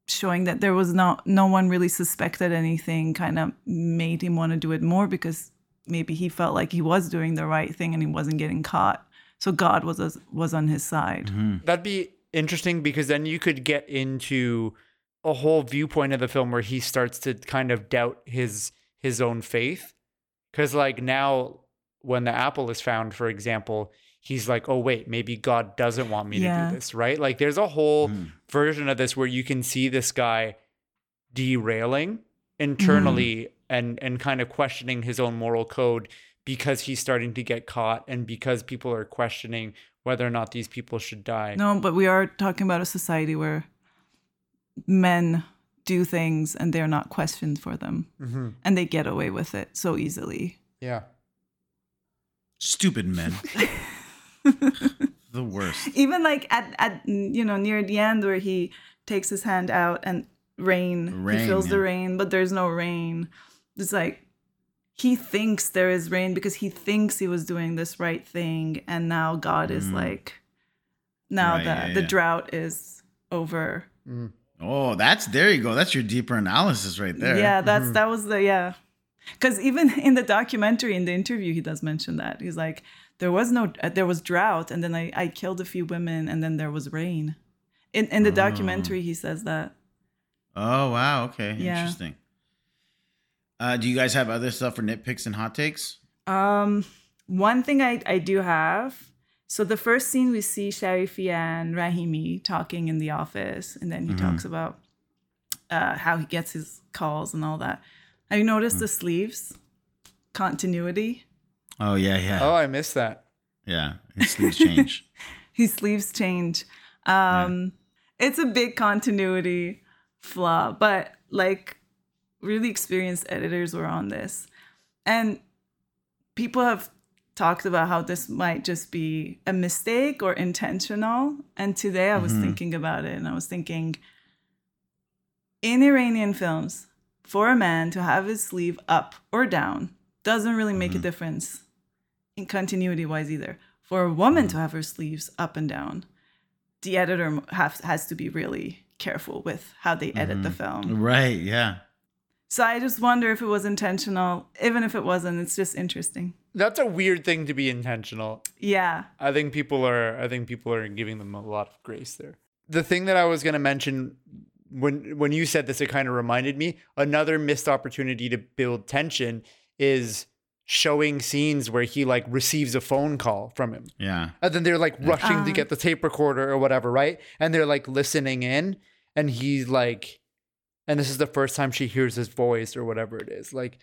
showing that there was no, no one really suspected anything kind of made him want to do it more because maybe he felt like he was doing the right thing and he wasn't getting caught. So God was was on his side. Mhm. that'd be interesting because then you could get into a whole viewpoint of the film where he starts to kind of doubt his his own faith because like now when the apple is found for example he's like oh wait maybe god doesn't want me to do this right? Like there's a whole Mhm. version of this where you can see this guy derailing internally and and kind of questioning his own moral code because he's starting to get caught and because people are questioning whether or not these people should die. No, but we are talking about a society where men do things and they're not questioned for them. Hmm and they get away with it so easily. yeah. Stupid men. the worst. Even like at, at you know near the end where he takes his hand out and rain, Rain, he feels the rain, but there's no rain. It's like he thinks there is rain because he thinks he was doing this right thing and now God is Mm. like now Right, the yeah, the yeah. drought is over. Oh, that's there you go. That's your deeper analysis right there. Yeah, that's that was the yeah. Because even in the documentary, in the interview, he does mention that he's like, there was no, uh, there was drought, and then I, I killed a few women, and then there was rain. In in the documentary, he says that. Oh wow, okay, Yeah. interesting. Uh, do you guys have other stuff for nitpicks and hot takes? Um, one thing I, I do have. So the first scene we see Sharifi and Rahimi talking in the office, and then he talks about uh, how he gets his calls and all that. Have you noticed the sleeves continuity? Oh yeah, yeah, Oh, I missed that. yeah. His sleeves change. His sleeves change. Um, It's a big continuity flaw, but like really experienced editors were on this, and people have talked about how this might just be a mistake or intentional. And today I was thinking about it and I was thinking in Iranian films, for a man to have his sleeve up or down doesn't really make a difference in continuity wise either. For a woman to have her sleeves up and down, the editor have, has to be really careful with how they edit the mm-hmm. film. right? Yeah. So I just wonder if it was intentional. Even if it wasn't, it's just interesting. That's a weird thing to be intentional. Yeah. I think people are I think people are giving them a lot of grace there. The thing that I was going to mention when when you said this it kind of reminded me another missed opportunity to build tension is showing scenes where he like receives a phone call from him. Yeah. And then they're like rushing to get the tape recorder or whatever, right? And they're like listening in and he's like and this is the first time she hears his voice or whatever it is. Like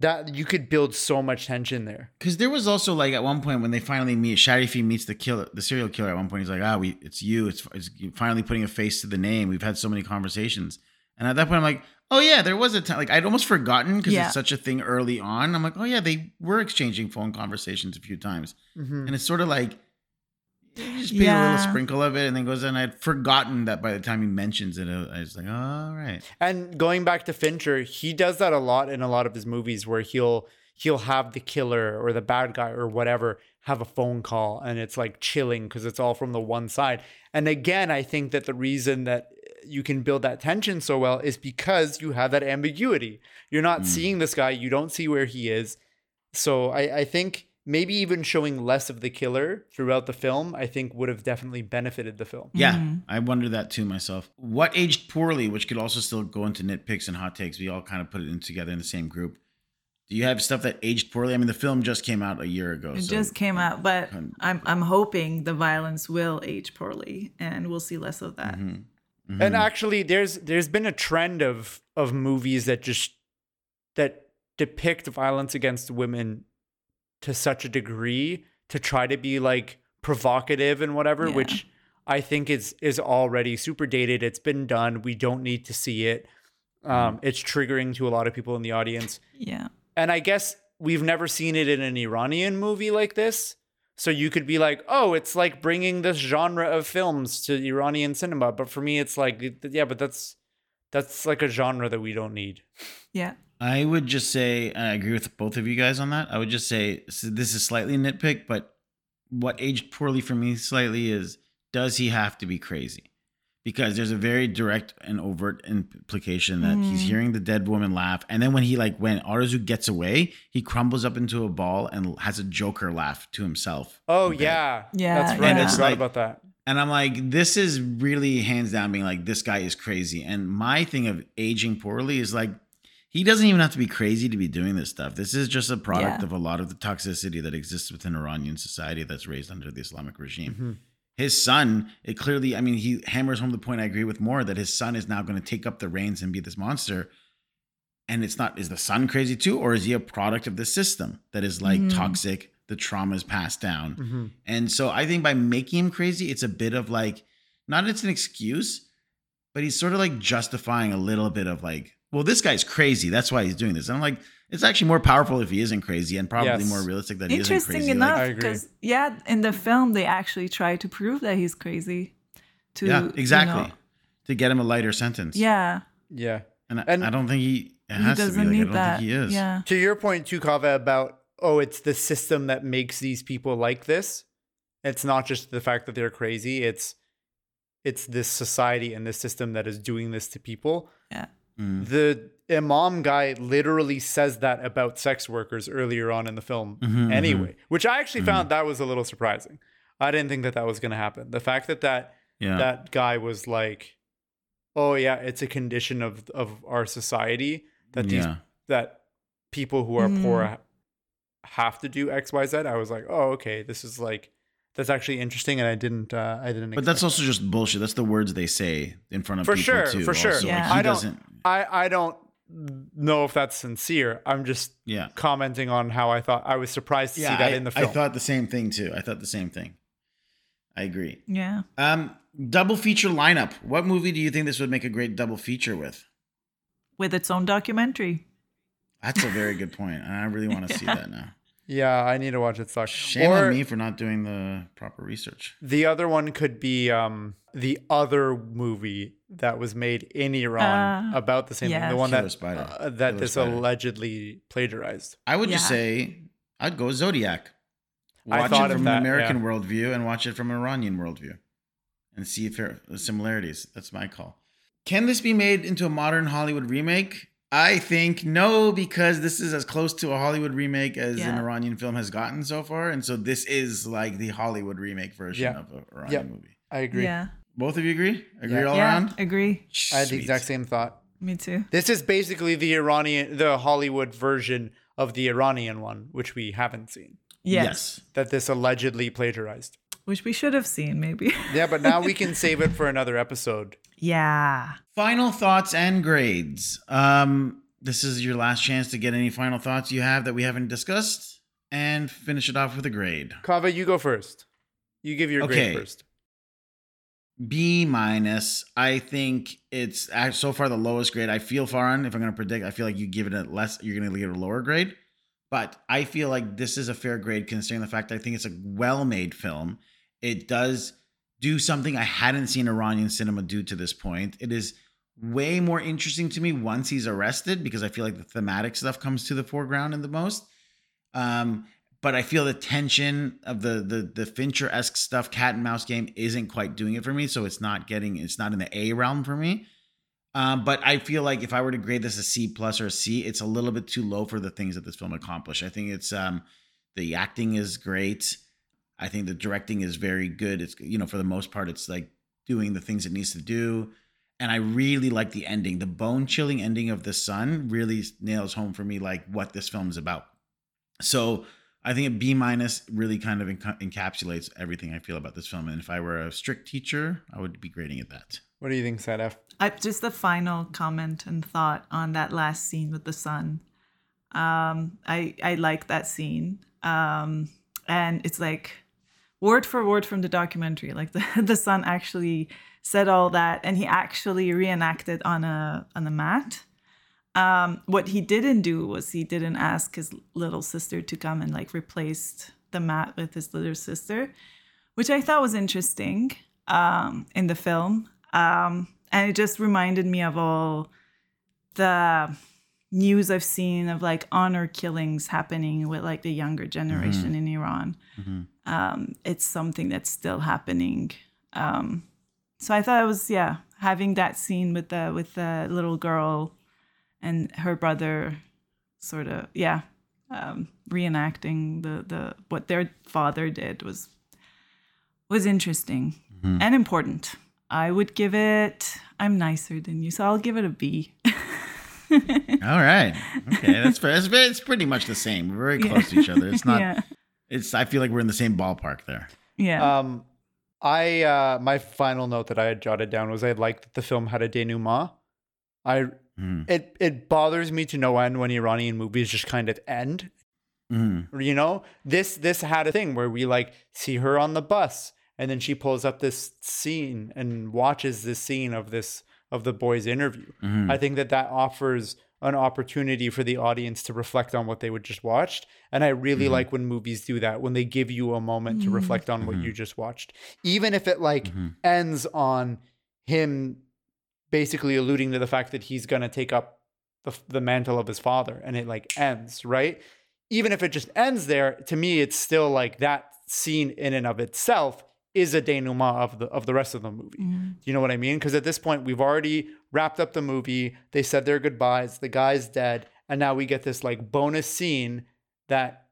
that you could build so much tension there. Because there was also like at one point when they finally meet, Sharifi meets the killer, the serial killer. At one point, he's like, "Ah, we, it's you. It's, it's finally putting a face to the name. We've had so many conversations." And at that point, I'm like, "Oh yeah, there was a time. Like I'd almost forgotten because Yeah. it's such a thing early on. I'm like, oh yeah, they were exchanging phone conversations a few times, Mm-hmm. and it's sort of like just pay a little sprinkle of it, and then goes. And I'd forgotten that by the time he mentions it, I was like, all right. And going back to Fincher, he does that a lot in a lot of his movies where he'll he'll have the killer or the bad guy or whatever have a phone call and it's like chilling because it's all from the one side. And again, I think that the reason that you can build that tension so well is because you have that ambiguity. You're not seeing this guy, you don't see where he is. So I, I think maybe even showing less of the killer throughout the film, I think would have definitely benefited the film. Yeah, I wonder that too myself. What aged poorly, which could also still go into nitpicks and hot takes. We all kind of put it in together in the same group. Do you have stuff that aged poorly? I mean, the film just came out a year ago. It so just came out, but I'm I'm hoping the violence will age poorly and we'll see less of that. Mm-hmm. And actually, there's there's been a trend of of movies that just that depict violence against women to such a degree to try to be like provocative and whatever, Yeah. which I think is is already super dated. It's been done. We don't need to see it. Um, it's triggering to a lot of people in the audience. Yeah. And I guess we've never seen it in an Iranian movie like this. So you could be like, oh, it's like bringing this genre of films to Iranian cinema. But for me, it's like, yeah, but that's that's like a genre that we don't need. Yeah. I would just say, and I agree with both of you guys on that. I would just say so this is slightly nitpick, but what aged poorly for me slightly is does he have to be crazy? Because there's a very direct and overt implication that he's mm. hearing the dead woman laugh, and then when he like when Arzu gets away, he crumbles up into a ball and has a Joker laugh to himself. Oh Okay. yeah, Yeah, that's right. And I it's forgot like- about that. And I'm like, this is really hands down being like, this guy is crazy. And my thing of aging poorly is like, he doesn't even have to be crazy to be doing this stuff. This is just a product Yeah. of a lot of the toxicity that exists within Iranian society that's raised under the Islamic regime. Mm-hmm. His son, it clearly, I mean, he hammers home the point I agree with more that his son is now going to take up the reins and be this monster. And it's not, is the son crazy too? Or is he a product of the system that is like mm-hmm. toxic? The trauma is passed down. Mm-hmm. And so I think by making him crazy, it's a bit of like, not it's an excuse, but he's sort of like justifying a little bit of like, well, this guy's crazy. That's why he's doing this. And I'm like, it's actually more powerful if he isn't crazy and probably Yes. more realistic that he isn't Interesting enough, I agree. because yeah, in the film they actually try to prove that he's crazy. To yeah, you exactly. know- To get him a lighter sentence. yeah, Yeah. And, I- And- I don't think he it he has to be. doesn't I need don't that. think he is. Yeah, To your point too, Kaveh, about oh, it's the system that makes these people like this. It's not just the fact that they're crazy. It's it's this society and this system that is doing this to people. yeah, Mm. the imam guy literally says that about sex workers earlier on in the film Mhm, anyway, which I actually Mhm. found that was a little surprising. I didn't think that that was going to happen. The fact that that Yeah. that guy was like, "Oh yeah, it's a condition of of our society that these Yeah. that people who are poor have to do X Y Z." I was like, "Oh okay, this is like that's actually interesting," and I didn't uh, I didn't. But that's also just bullshit. That's the words they say in front of For people sure, too. for sure. also. Like, Yeah. he I don't- doesn't. I I don't know if that's sincere. I'm just Yeah. commenting on how I thought I was surprised to Yeah, see that I, in the film. I thought the same thing too. I thought the same thing. I agree. Yeah. Um, double feature lineup. What movie do you think this would make a great double feature with? With its own documentary. That's a very good point. and I really want to see that now. Yeah, I need to watch it. Suck. Shame or on me for not doing the proper research. the other one could be um the other movie that was made in Iran Uh, about the same thing. The one Killer that Spider. uh, that Killer this Spider. allegedly plagiarized. I would just say I'd go Zodiac. I Watch thought it of from that, an American yeah. worldview and watch it from an Iranian worldview, and see if there are similarities. That's my call. Can this be made into a modern Hollywood remake? I think no, because this is as close to a Hollywood remake as an Iranian film has gotten so far, and so this is like the Hollywood remake version Yeah. of an Iranian Yep. movie. I agree. Yeah. Both of you agree? Agree Yeah. all yeah. around? Agree. I had the exact same thought. Me too. This is basically the Iranian, the Hollywood version of the Iranian one, which we haven't seen. Yes. yes. That this allegedly plagiarized. Which we should have seen, maybe. Yeah, but now we can save it for another episode. Yeah. Final thoughts and grades. Um, this is your last chance to get any final thoughts you have that we haven't discussed, and finish it off with a grade. Kaveh, you go first. You give your Okay. grade first. B minus. I think it's so far the lowest grade. I feel far on. If I'm going to predict, I feel like you give it a less. You're going to get a lower grade. But I feel like this is a fair grade considering the fact that I think it's a well-made film. It does do something I hadn't seen Iranian cinema do to this point. It is way more interesting to me once he's arrested because I feel like the thematic stuff comes to the foreground in the most. Um, but I feel the tension of the the the Fincher esque stuff, cat and mouse game, isn't quite doing it for me. So it's not getting it's not in the A realm for me. Um, but I feel like if I were to grade this a C plus or a C, it's a little bit too low for the things that this film accomplished. I think it's um, the acting is great. I think the directing is very good. It's you know for the most part, it's like doing the things it needs to do. And I really like the ending. The bone chilling ending of the son really nails home for me like what this film is about. So I think a B minus really kind of enca- encapsulates everything I feel about this film. And if I were a strict teacher, I would be grading it that. What do you think, Sadaf? I, just the final comment and thought on that last scene with the son. Um, I I like that scene, um, and it's like word for word from the documentary. Like the the son actually said all that, and he actually reenacted on a on a mat. Um, what he didn't do was he didn't ask his little sister to come and like replace the mat with his little sister, which I thought was interesting um, in the film. Um, and it just reminded me of all the news I've seen of like honor killings happening with like the younger generation in Iran. Um, it's something that's still happening. Um, so I thought it was yeah having that scene with the with the little girl and her brother, sort of yeah, um, reenacting the the what their father did was was interesting and important. I would give it. I'm nicer than you, so I'll give it a B. All right. Okay. That's fair. It's, it's pretty much the same. We're very close to each other. It's not, yeah, it's, I feel like we're in the same ballpark there. yeah, Um, I uh, my final note that I had jotted down was I liked that the film had a denouement. I Mm. it it bothers me to no end when Iranian movies just kind of end. Mm. You know, this this had a thing where we like see her on the bus, and then she pulls up this scene and watches this scene of this of the boy's interview. Mhm. I think that that offers an opportunity for the audience to reflect on what they would just watched, and I really mm-hmm. like when movies do that when they give you a moment to mm-hmm. reflect on what mm-hmm. you just watched, even if it like ends on him basically alluding to the fact that he's going to take up the, the mantle of his father and it like ends right? Even if it just ends there to me it's still like that scene in and of itself is a denouement of the of the rest of the movie. You know what I mean? Because at this point, we've already wrapped up the movie. They said their goodbyes. The guy's dead, and now we get this like bonus scene that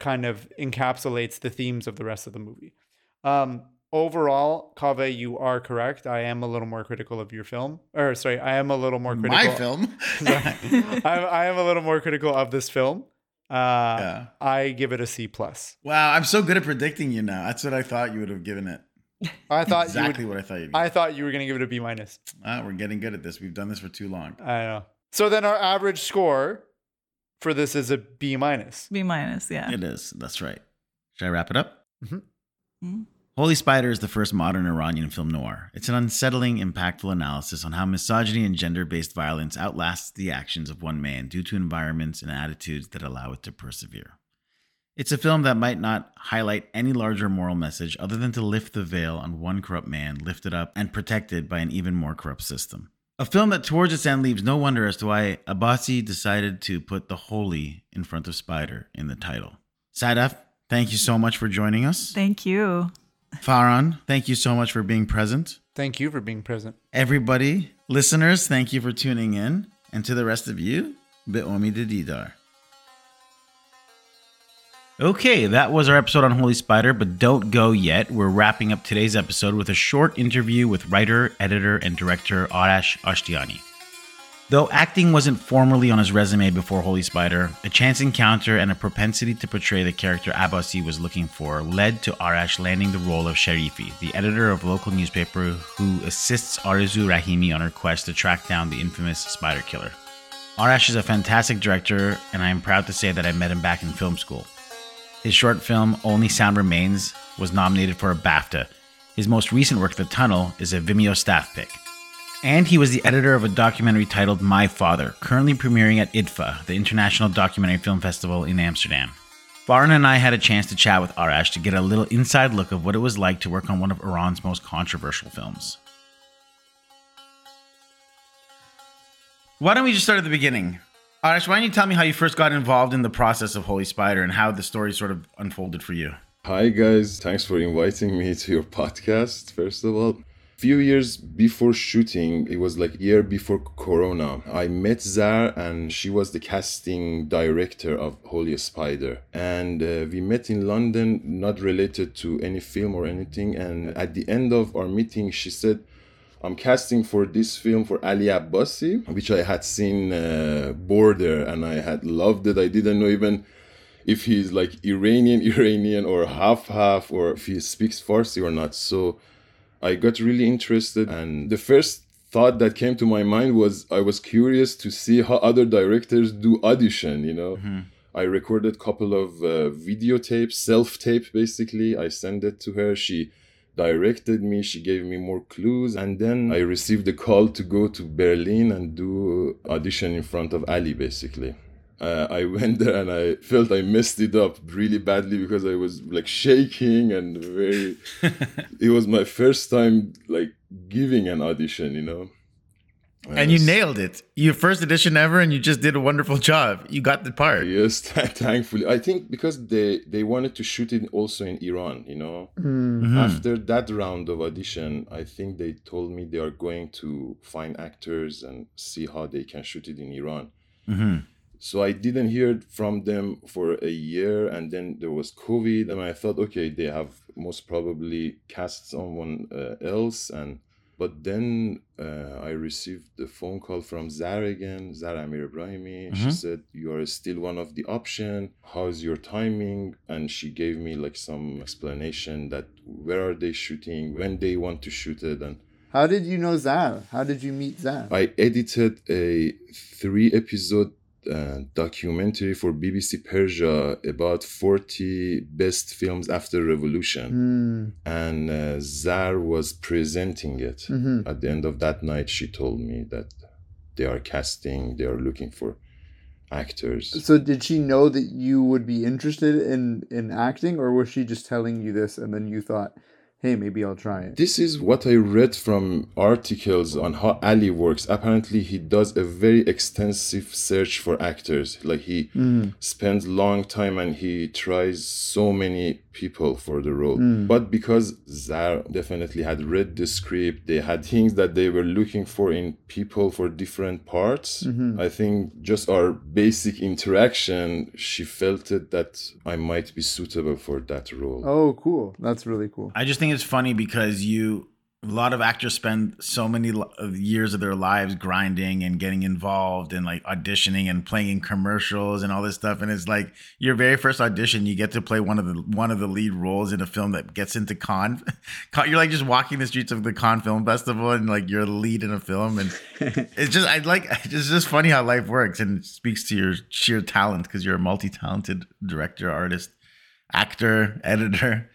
kind of encapsulates the themes of the rest of the movie. Um, overall, Kaveh, you are correct. I am a little more critical of your film, or sorry, I am a little more critical. My film. I, I am a little more critical of this film. Uh, Yeah. I give it a C plus. wow, I'm so good at predicting you now. That's what I thought you would have given it. I thought exactly you would, what I thought you'd. I thought you were gonna give it a B minus. Ah, we're getting good at this. We've done this for too long. I know. So then our average score for this is a B minus. B minus, yeah. It is. That's right. Should I wrap it up? Mhm. Mhm. Holy Spider is the first modern Iranian film noir. It's an unsettling, impactful analysis on how misogyny and gender based violence outlasts the actions of one man due to environments and attitudes that allow it to persevere. It's a film that might not highlight any larger moral message other than to lift the veil on one corrupt man lifted up and protected by an even more corrupt system. A film that towards its end leaves no wonder as to why Abbasi decided to put the holy in front of Spider in the title. Sadaf, thank you so much for joining us. Thank you. Farhan, thank you so much for being present. Thank you for being present. Everybody, listeners, thank you for tuning in. And to the rest of you, Be'omi de Didar. Okay, that was our episode on Holy Spider, but don't go yet. We're wrapping up today's episode with a short interview with writer, editor, and director Arash Ashtiani. Though acting wasn't formally on his resume before Holy Spider, a chance encounter and a propensity to portray the character Abbasi was looking for led to Arash landing the role of Sharifi, the editor of a local newspaper who assists Arzu Rahimi on her quest to track down the infamous Spider Killer. Arash is a fantastic director, and I am proud to say that I met him back in film school. His short film, Only Sound Remains, was nominated for a BAFTA. His most recent work, The Tunnel, is a Vimeo staff pick. And he was the editor of a documentary titled My Father, currently premiering at IDFA, the International Documentary Film Festival in Amsterdam. Farhan and I had a chance to chat with Arash to get a little inside look of what it was like to work on one of Iran's most controversial films. Why don't we just start at the beginning? Arash, why don't you tell me how you first got involved in the process of Holy Spider and how the story sort of unfolded for you? Hi guys, thanks for inviting me to your podcast. First of all, few years before shooting, it was like year before Corona. I met Zar and she was the casting director of Holy Spider. And uh, we met in London, not related to any film or anything. And at the end of our meeting, she said, I'm casting for this film for Ali Abbasi, which I had seen uh, Border and I had loved it. I didn't know even if he's like Iranian, Iranian or half half, or if he speaks Farsi or not. So I got really interested, and the first thought that came to my mind was I was curious to see how other directors do audition. You know, I recorded a couple of uh, videotapes, self tape basically. I sent it to her. She directed me she gave me more clues and then i received a call to go to berlin and do audition in front of ali basically uh, I went there and I felt I messed it up really badly because I was like shaking and very. it was my first time like giving an audition, you know. And uh, you nailed it. Your first edition ever, and you just did a wonderful job. You got the part. Yes, thankfully. I think because they they wanted to shoot it also in Iran, you know. Mm-hmm. Mm-hmm. After that round of audition, I think they told me they are going to find actors and see how they can shoot it in Iran. Mm-hmm. So I didn't hear from them for a year, and then there was COVID, and I thought, okay, they have most probably cast someone uh, else, and but then uh, I received the phone call from Zara again, Zara Amir Ebrahimi. She said, "You are still one of the option. How's your timing?" And she gave me like some explanation that where are they shooting, when they want to shoot it, and How did you know Zar? How did you meet Zar? I edited a three episode uh, documentary for BBC Persia about 40 best films after revolution. And uh, Zar was presenting it. At the end of that night, she told me that they are casting, they are looking for actors. So did she know that you would be interested in in acting, or was she just telling you this and then you thought, hey, maybe I'll try it? This is what I read from articles on how Ali works. Apparently, he does a very extensive search for actors. Like he mm. spends long time and he tries so many people for the role. Hmm. But because Zar definitely had read the script, they had things that they were looking for in people for different parts. Mm-hmm. I think just our basic interaction, she felt it that I might be suitable for that role. Oh, cool. That's really cool. I just think it's funny because you a lot of actors spend so many years of their lives grinding and getting involved and like auditioning and playing in commercials and all this stuff and it's like your very first audition you get to play one of the one of the lead roles in a film that gets into Cannes you're like just walking the streets of the Cannes film festival and like you're the lead in a film and it's just i like it's just funny how life works and it speaks to your sheer talent because you're a multi-talented director artist actor editor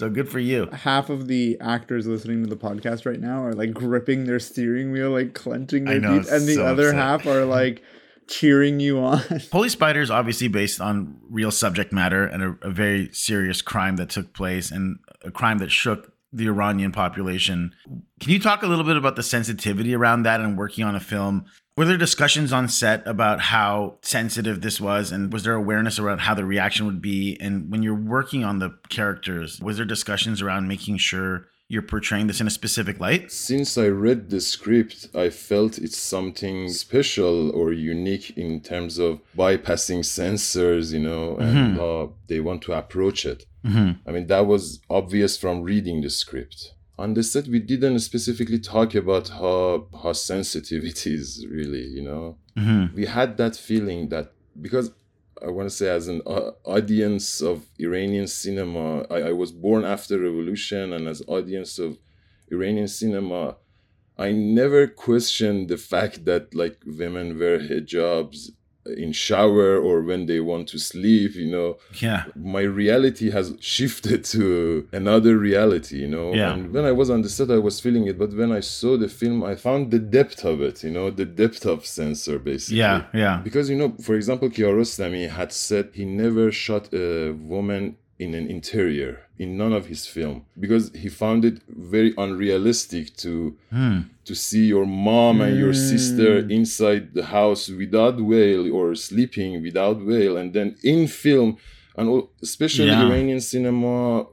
so good for you Half of the actors listening to the podcast right now are like gripping their steering wheel, like clenching their know, teeth, and the so other upset. half are like cheering you on. Holy Spider is obviously based on real subject matter and a, a very serious crime that took place and a crime that shook the Iranian population. Can you talk a little bit about the sensitivity around that and working on a film? Were there discussions on set about how sensitive this was? And was there awareness around how the reaction would be? And when you're working on the characters, was there discussions around making sure you're portraying this in a specific light? Since I read the script, I felt it's something special or unique in terms of bypassing censors, you know, and how they want to approach it. Mm-hmm. I mean, that was obvious from reading the script. On the set, we didn't specifically talk about how how sensitive it is, really, you know. We had that feeling that because I want to say, as an uh, audience of Iranian cinema, I, I was born after revolution, and as audience of Iranian cinema, I never questioned the fact that like women wear hijabs in shower or when they want to sleep. You know, Yeah. my reality has shifted to another reality. You know, Yeah. and when I was on the set, I was feeling it, but when I saw the film, I found the depth of it. You know, the depth of censor, basically. Yeah. Yeah. Because you know, for example, Kiarostami had said he never shot a woman in an interior in none of his film because he found it very unrealistic to hmm. to see your mom and your hmm. sister inside the house without veil or sleeping without veil and then in film and especially Yeah. Iranian cinema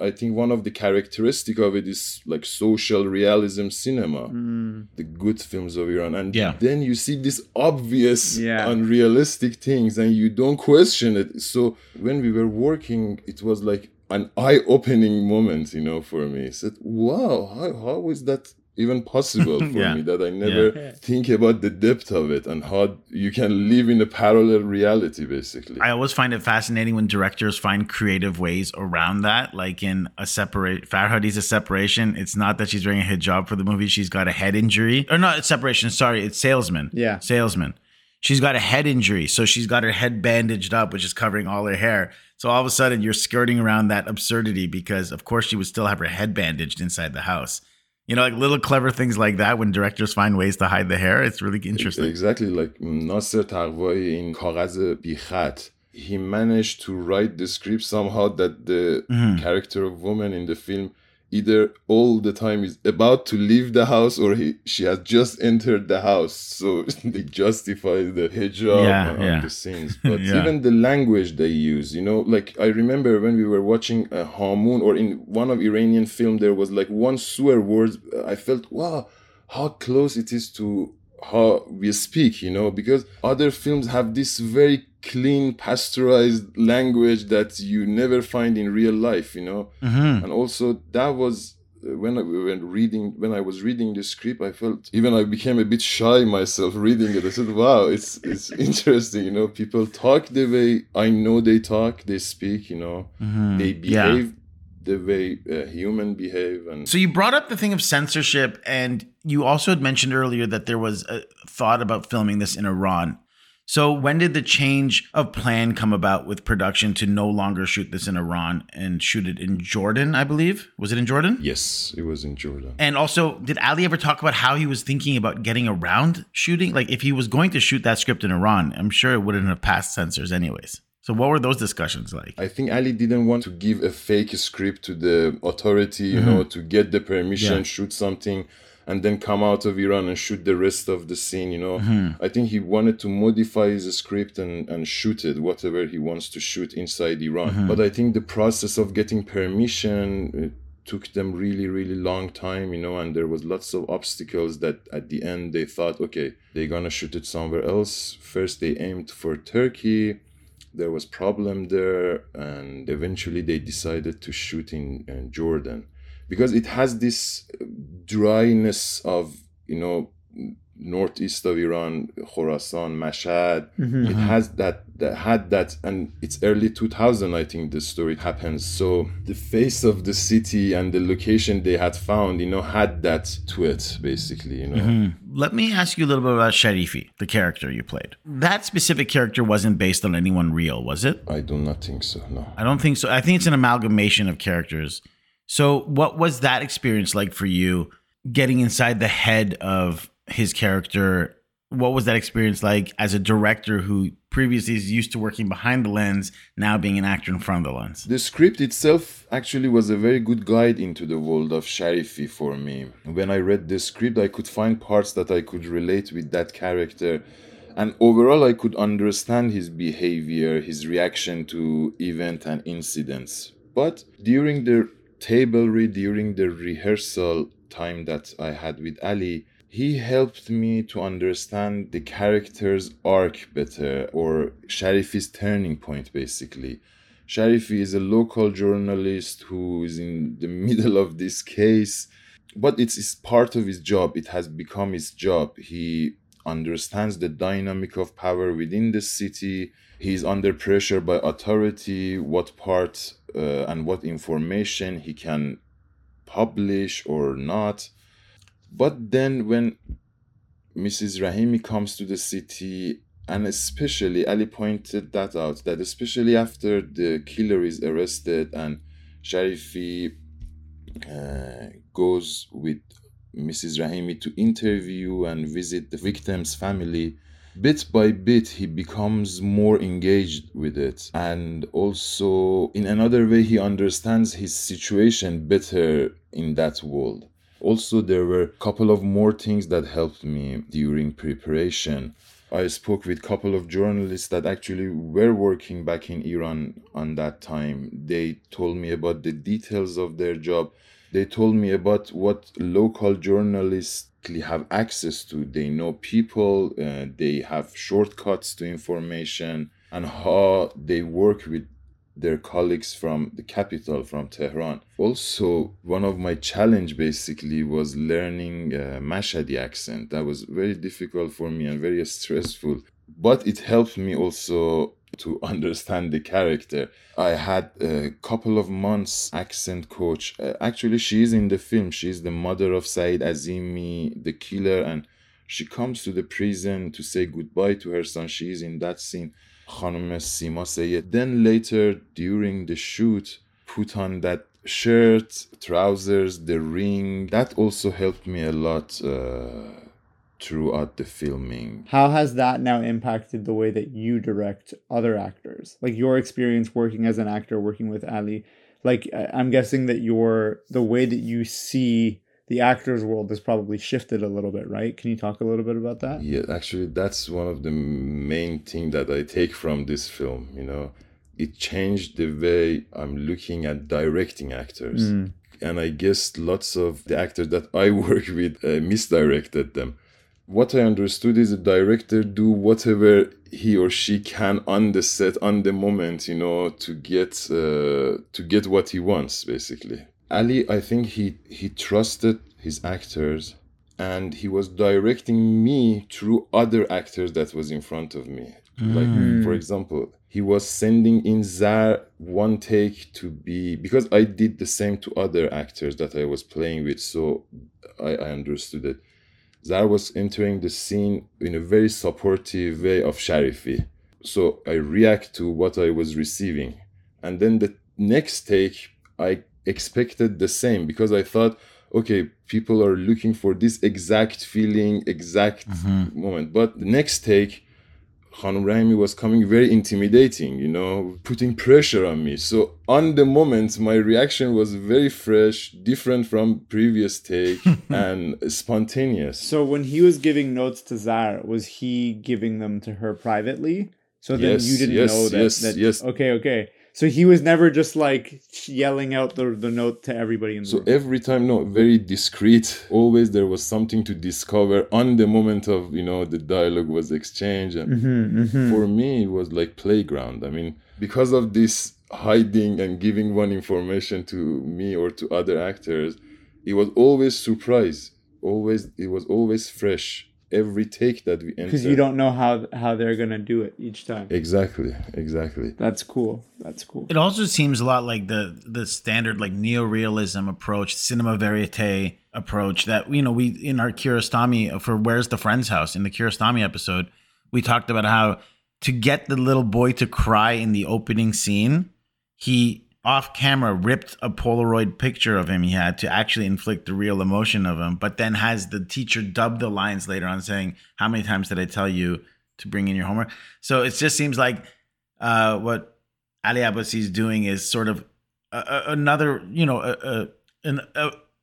I think one of the characteristic of it is like social realism cinema. Hmm. The good films of Iran. And Yeah. then you see these obvious Yeah. unrealistic things and you don't question it. So when we were working it was like an eye-opening moment you know for me. I said wow how, how is that even possible for Yeah. me that I never think about the depth of it and how you can live in a parallel reality basically I always find it fascinating when directors find creative ways around that. Like in a separate Farhadi's a separation. It's not that she's wearing a hijab for the movie. She's got a head injury. Or not it's separation, sorry, it's salesman. Yeah. Salesman. She's got a head injury. So she's got her head bandaged up, which is covering all her hair. So all of a sudden you're skirting around that absurdity because of course she would still have her head bandaged inside the house you know, like little clever things like that when directors find ways to hide the hair. It's really interesting. Exactly. Like Nasser Taghvai in Kagaz Bichat, he managed to write the script somehow that the mm-hmm. character of woman in the film either all the time is about to leave the house or he, she has just entered the house so they justify the hijab Yeah, on yeah. the scenes but Yeah. even the language they use you know like i remember when we were watching uh, a Hamoun or in one of iranian film there was like one swear word uh, i felt wow how close it is to how we speak, you know, because other films have this very clean, pasteurized language that you never find in real life, you know. And also, that was uh, when I when reading when I was reading the script, I felt even I became a bit shy myself reading it. I said, "Wow, it's it's interesting, you know. People talk the way I know they talk, they speak, you know, they Yeah. behave." The way uh, human behave, and So you brought up the thing of censorship, and you also had mentioned earlier that there was a thought about filming this in Iran. So when did the change of plan come about with production to no longer shoot this in Iran and shoot it in Jordan? I believe was it in Jordan? yes, it was in Jordan. And also, did Ali ever talk about how he was thinking about getting around shooting? Like, if he was going to shoot that script in Iran, I'm sure it wouldn't have passed censors, anyways. So, what were those discussions like? I think Ali didn't want to give a fake script to the authority, you mm-hmm. know, to get the permission, Yeah. shoot something. And then come out of Iran and shoot the rest of the scene. You know, Mm-hmm. I think he wanted to modify his script and, and shoot it, whatever he wants to shoot inside Iran. Mm-hmm. But I think the process of getting permission took them really, really long time, you know, and there was lots of obstacles that at the end they thought, okay, they're gonna shoot it somewhere else. First they aimed for Turkey. There was problem there, and eventually they decided to shoot in uh, Jordan because it has this uh, dryness of you know northeast of Iran, Khorasan, Mashhad. Mm-hmm. It uh-huh. has that, that had that, and it's early 2000. I think the story happens. So the face of the city and the location they had found, you know, had that to it, basically. You know, mm-hmm. Let me ask you a little bit about Sharifi, the character you played. That specific character wasn't based on anyone real, was it? I do not think so. No. I don't think so. I think it's an amalgamation of characters. So, what was that experience like for you getting inside the head of his character? What was that experience like as a director who previously is used to working behind the lens, now being an actor in front of the lens? The script itself actually was a very good guide into the world of Sharifi for me. When I read the script, I could find parts that I could relate with that character. And overall, I could understand his behavior, his reaction to event and incidents. But during the table read, during the rehearsal time that I had with Ali, he helped me to understand the character's arc better, or Sharifi's turning point, basically. Sharifi is a local journalist who is in the middle of this case, but it's, it's part of his job. It has become his job. He understands the dynamic of power within the city. He's under pressure by authority, what part uh, and what information he can publish or not. But then when Mrs. Rahimi comes to the city, and especially Ali pointed that out, that especially after the killer is arrested and Sharifi uh, goes with Mrs. Rahimi to interview and visit the victim's family, bit by bit he becomes more engaged with it. And also, in another way, he understands his situation better in that world. Also, there were a couple of more things that helped me during preparation. I spoke with a couple of journalists that actually were working back in Iran on that time. They told me about the details of their job. They told me about what local journalists have access to. They know people, uh, they have shortcuts to information, and how they work with their colleagues from the capital, from Tehran. Also, one of my challenge basically was learning uh, Mashhadi accent. That was very difficult for me and very stressful. But it helped me also to understand the character. I had a couple of months accent coach. Uh, actually, she is in the film. She's the mother of Said Azimi, the killer, and she comes to the prison to say goodbye to her son. She is in that scene. Khanum Sima Sayed. Then later during the shoot, put on that shirt, trousers, the ring. That also helped me a lot uh, throughout the filming. How has that now impacted the way that you direct other actors? Like your experience working as an actor, working with Ali. Like I'm guessing that your the way that you see the actors world has probably shifted a little bit, right? Can you talk a little bit about that? Yeah, actually, that's one of the main thing that I take from this film. You know, it changed the way I'm looking at directing actors, and I guess lots of the actors that I work with uh, misdirected them. What I understood is a director do whatever he or she can on the set, on the moment, you know, to get uh, to get what he wants, basically. Ali, I think he he trusted his actors and he was directing me through other actors that was in front of me. Like for example he was sending in zar one take to be because i did the same to other actors that i was playing with so i, I understood it zar was entering the scene in a very supportive way of sharifi. So i react to what i was receiving. And then the next take i expected the same because i thought okay people are looking for this exact feeling exact mm-hmm. moment. But the next take Khanum Rahimi was coming very intimidating, you know, putting pressure on me. So on the moment, my reaction was very fresh, different from previous take, and spontaneous. So when he was giving notes to Zar, was he giving them to her privately? So then Yes, you didn't yes, know that, yes, that. yes. Okay, okay. So he was never just like yelling out the, the note to everybody in the So room. every time, no, very discreet. Always there was something to discover on the moment of, you know, the dialogue was exchanged. And Mm-hmm, for me, it was like playground. I mean, because of this hiding and giving one information to me or to other actors, it was always surprise. Always, it was always fresh. Every take that we enter. Because you don't know how how they're gonna do it each time. Exactly, exactly. That's cool. That's cool. It also seems a lot like the the standard like neorealism approach, cinema verite approach that you know we in our Kiarostami for Where's the Friend's House in the Kiarostami episode, we talked about how to get the little boy to cry in the opening scene, he off camera ripped a Polaroid picture of him he had to actually inflict the real emotion of him, but then has the teacher dub the lines later on saying, How many times did I tell you to bring in your homework? So it just seems like uh, what Ali Abbasi is doing is sort of a, a, another, you know, a, an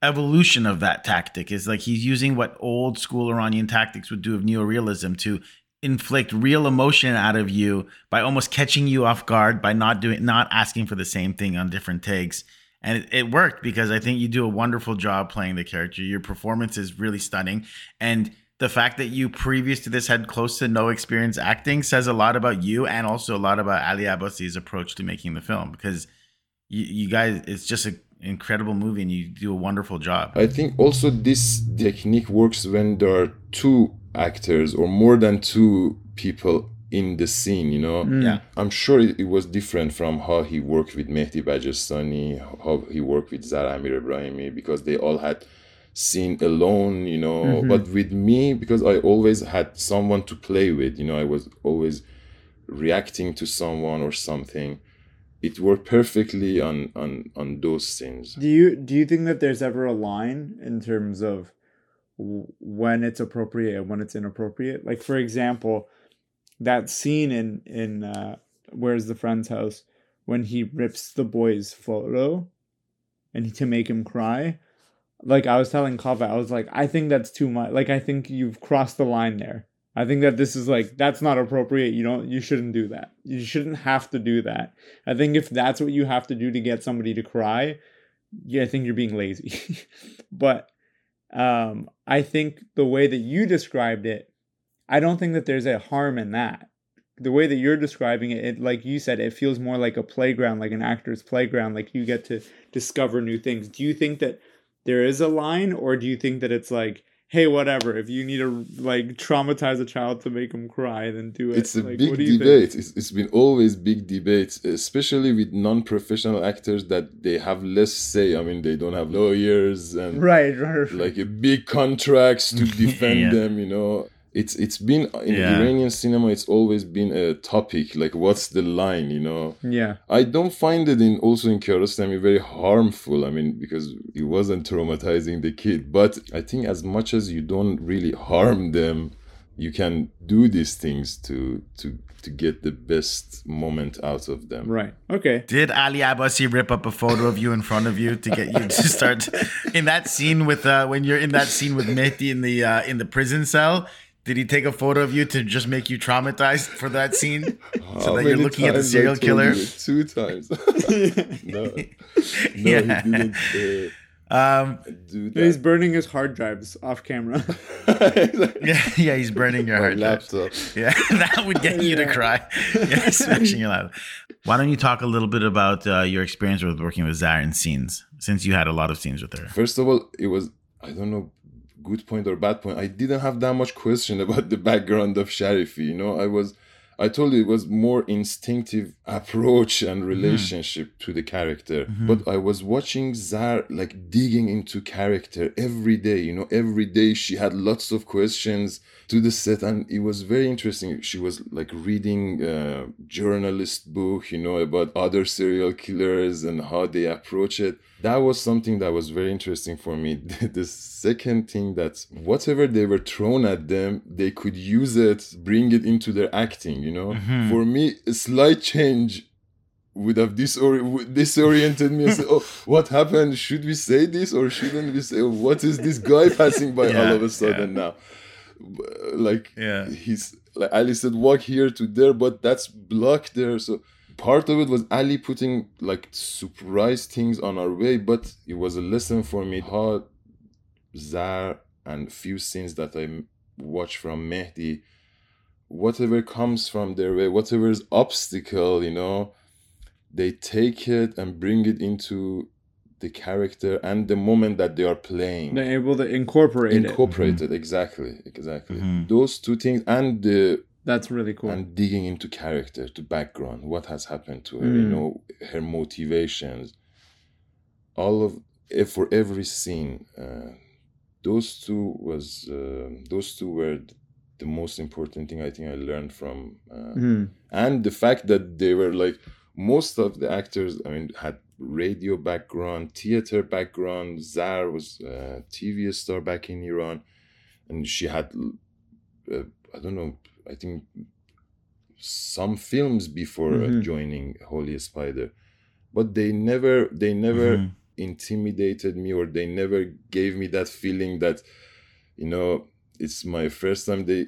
evolution of that tactic. Is like he's using what old school Iranian tactics would do of neorealism to inflict real emotion out of you by almost catching you off guard by not doing, not asking for the same thing on different takes. And it, it worked because I think you do a wonderful job playing the character. Your performance is really stunning, and the fact that you previous to this had close to no experience acting says a lot about you and also a lot about Ali Abbasi's approach to making the film because you, you guys it's just an incredible movie and you do a wonderful job. I think also this technique works when there are two actors or more than two people in the scene, you know. Mm. Yeah. I'm sure it, it was different from how he worked with Mehdi Bajestani, how he worked with Zara Amir Ebrahimi, because they all had scene alone, you know. Mm-hmm. But with me, because I always had someone to play with, you know, I was always reacting to someone or something. It worked perfectly on on on those scenes. Do you do you think that there's ever a line in terms of w- when it's appropriate and when it's inappropriate? Like for example, that scene in in uh, Where's the Friend's House when he rips the boy's photo and to make him cry. Like I was telling Kaveh, I was like, I think that's too much. Like I think you've crossed the line there. I think that this is like that's not appropriate. You don't you shouldn't do that. You shouldn't have to do that. I think if that's what you have to do to get somebody to cry, yeah, I think you're being lazy. but um I think the way that you described it, I don't think that there's a harm in that. The way that you're describing it, it like you said, it feels more like a playground, like an actor's playground, like you get to discover new things. Do you think that there is a line or do you think that it's like hey whatever. If you need to like traumatize a child to make them cry then do it. It's a Like, big what do debate. It's, it's been always big debates especially with non-professional actors that they have less say. I mean they don't have lawyers and right right, right. like a big contracts to defend Yeah. them you know it's it's been in Yeah. iranian cinema it's always been a topic like what's the line you know yeah I don't find it in also in Kiarostami very harmful. I mean, because it wasn't traumatizing the kid. But I think as much as you don't really harm them, you can do these things to to to get the best moment out of them. right okay Did Ali Abbasi rip up a photo of you in front of you to get you to start in that scene with uh, when you're in that scene with Mehdi in the uh, in the prison cell? Did he take a photo of you to just make you traumatized for that scene, so that you're looking at the serial killer? Two times. no, no, Yeah. he didn't uh, Um, do he's burning his hard drives off camera yeah, yeah, he's burning your My hard drives. Yeah, that would get you to cry. Yeah, smashing your laptop. Why don't you talk a little bit about uh, your experience with working with Zara in scenes, since you had a lot of scenes with her? First of all, it was I don't know good point or bad point. I didn't have that much question about the background of Sharifi. You know, I was I told you it was more instinctive approach and mm-hmm. relationship to the character. Mm-hmm. But I was watching Zar like digging into character every day. You know, every day she had lots of questions to the set, and it was very interesting. She was like reading a journalist book, you know, about other serial killers and how they approach it. That was something that was very interesting for me. the second thing that whatever they were thrown at them, they could use it, bring it into their acting, you know. Mm-hmm. For me, a slight change would have disori- disoriented me and said, "Oh, what happened? Should we say this or shouldn't we say? Oh, what is this guy passing by all of a sudden now?" Like, Yeah. he's like Ali said, walk here to there, but that's blocked there. So part of it was Ali putting like surprise things on our way, but it was a lesson for me how Zar and few scenes that i watch from Mehdi, whatever comes from their way, whatever is obstacle, you know, they take it and bring it into the character and the moment that they are playing They're able to incorporate it. incorporated exactly exactly Mhm. those two things and the That's really cool. and digging into character to background what has happened to her you Mm. know her motivations all of eh, for every scene uh, those two was uh, those two were th- the most important thing i think i learned from uh, Mhm. and the fact that they were like most of the actors i mean had radio background theater background zar was a tv star back in iran and she had uh, i don't know i think some films before Mhm. joining holy spider but they never they never Mhm. intimidated me or they never gave me that feeling that you know it's my first time they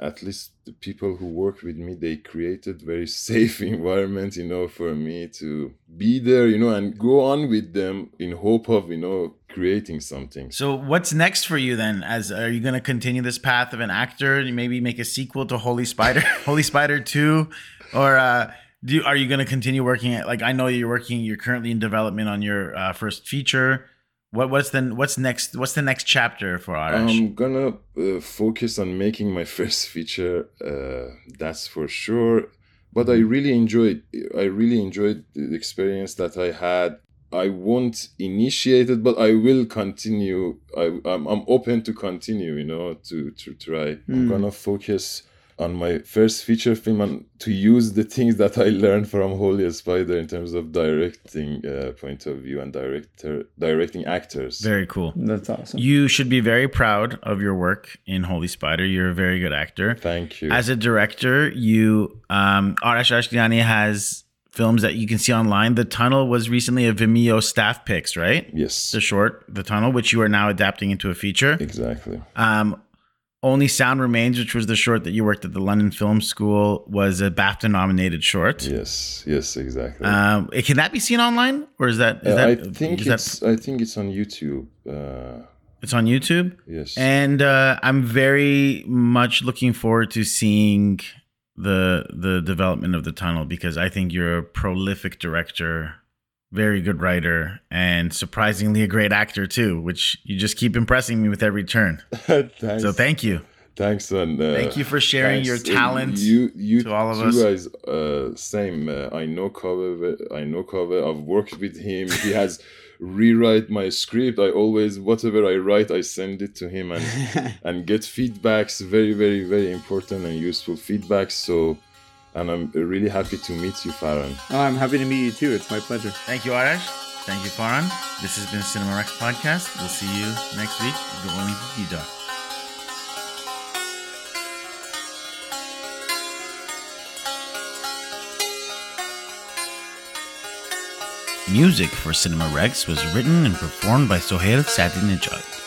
at least the people who work with me they created very safe environment you know for me to be there you know and go on with them in hope of you know creating something So what's next for you then? As are you going to continue this path of an actor and maybe make a sequel to Holy Spider, Holy Spider Two, or uh, do you, are you going to continue working at like I know you're working, you're currently in development on your uh, first feature. What what's the what's next? What's the next chapter for Arash? I'm gonna uh, focus on making my first feature. Uh, that's for sure. But I really enjoyed. I really enjoyed the experience that I had. I won't initiate it, but I will continue. I, I'm, I'm open to continue. You know, to to try. I'm Mm. gonna focus on my first feature film and to use the things that I learned from Holy Spider in terms of directing uh, point of view and director directing actors. Very cool. That's awesome. You should be very proud of your work in Holy Spider. You're a very good actor. Thank you. As a director, you um Arash Ashtiani has films that you can see online. The Tunnel was recently a Vimeo staff picks, right? yes. The short, The Tunnel, which you are now adapting into a feature. Exactly. Um only Sound Remains, which was the short that you worked at the London Film School, was a BAFTA nominated short. Yes, yes, exactly. Um, can that be seen online, or is that? Is Uh, that I think is that- it's I think it's on YouTube. Uh, it's on YouTube? yes. and uh, I'm very much looking forward to seeing the the development of the tunnel because I think you're a prolific director, very good writer, and surprisingly a great actor too. Which you just keep impressing me with every turn. So thank you. thanks and uh, Thank you for sharing your talent You you to all of us. guys. Uh, same. Uh, I know Kaveh. I know Kaveh. I've worked with him. He has rewrite my script. I always whatever I write, I send it to him and and get feedbacks. Very very very important and useful feedbacks. So. And I'm really happy to meet you, Farhan. Oh, I'm happy to meet you too. It's my pleasure. Thank you, Arash. Thank you, Farhan. This has been Cinema Rex podcast. We'll see you next week. Good morning, Dida. Music for Cinema Rex was written and performed by Sohail Sadinejad.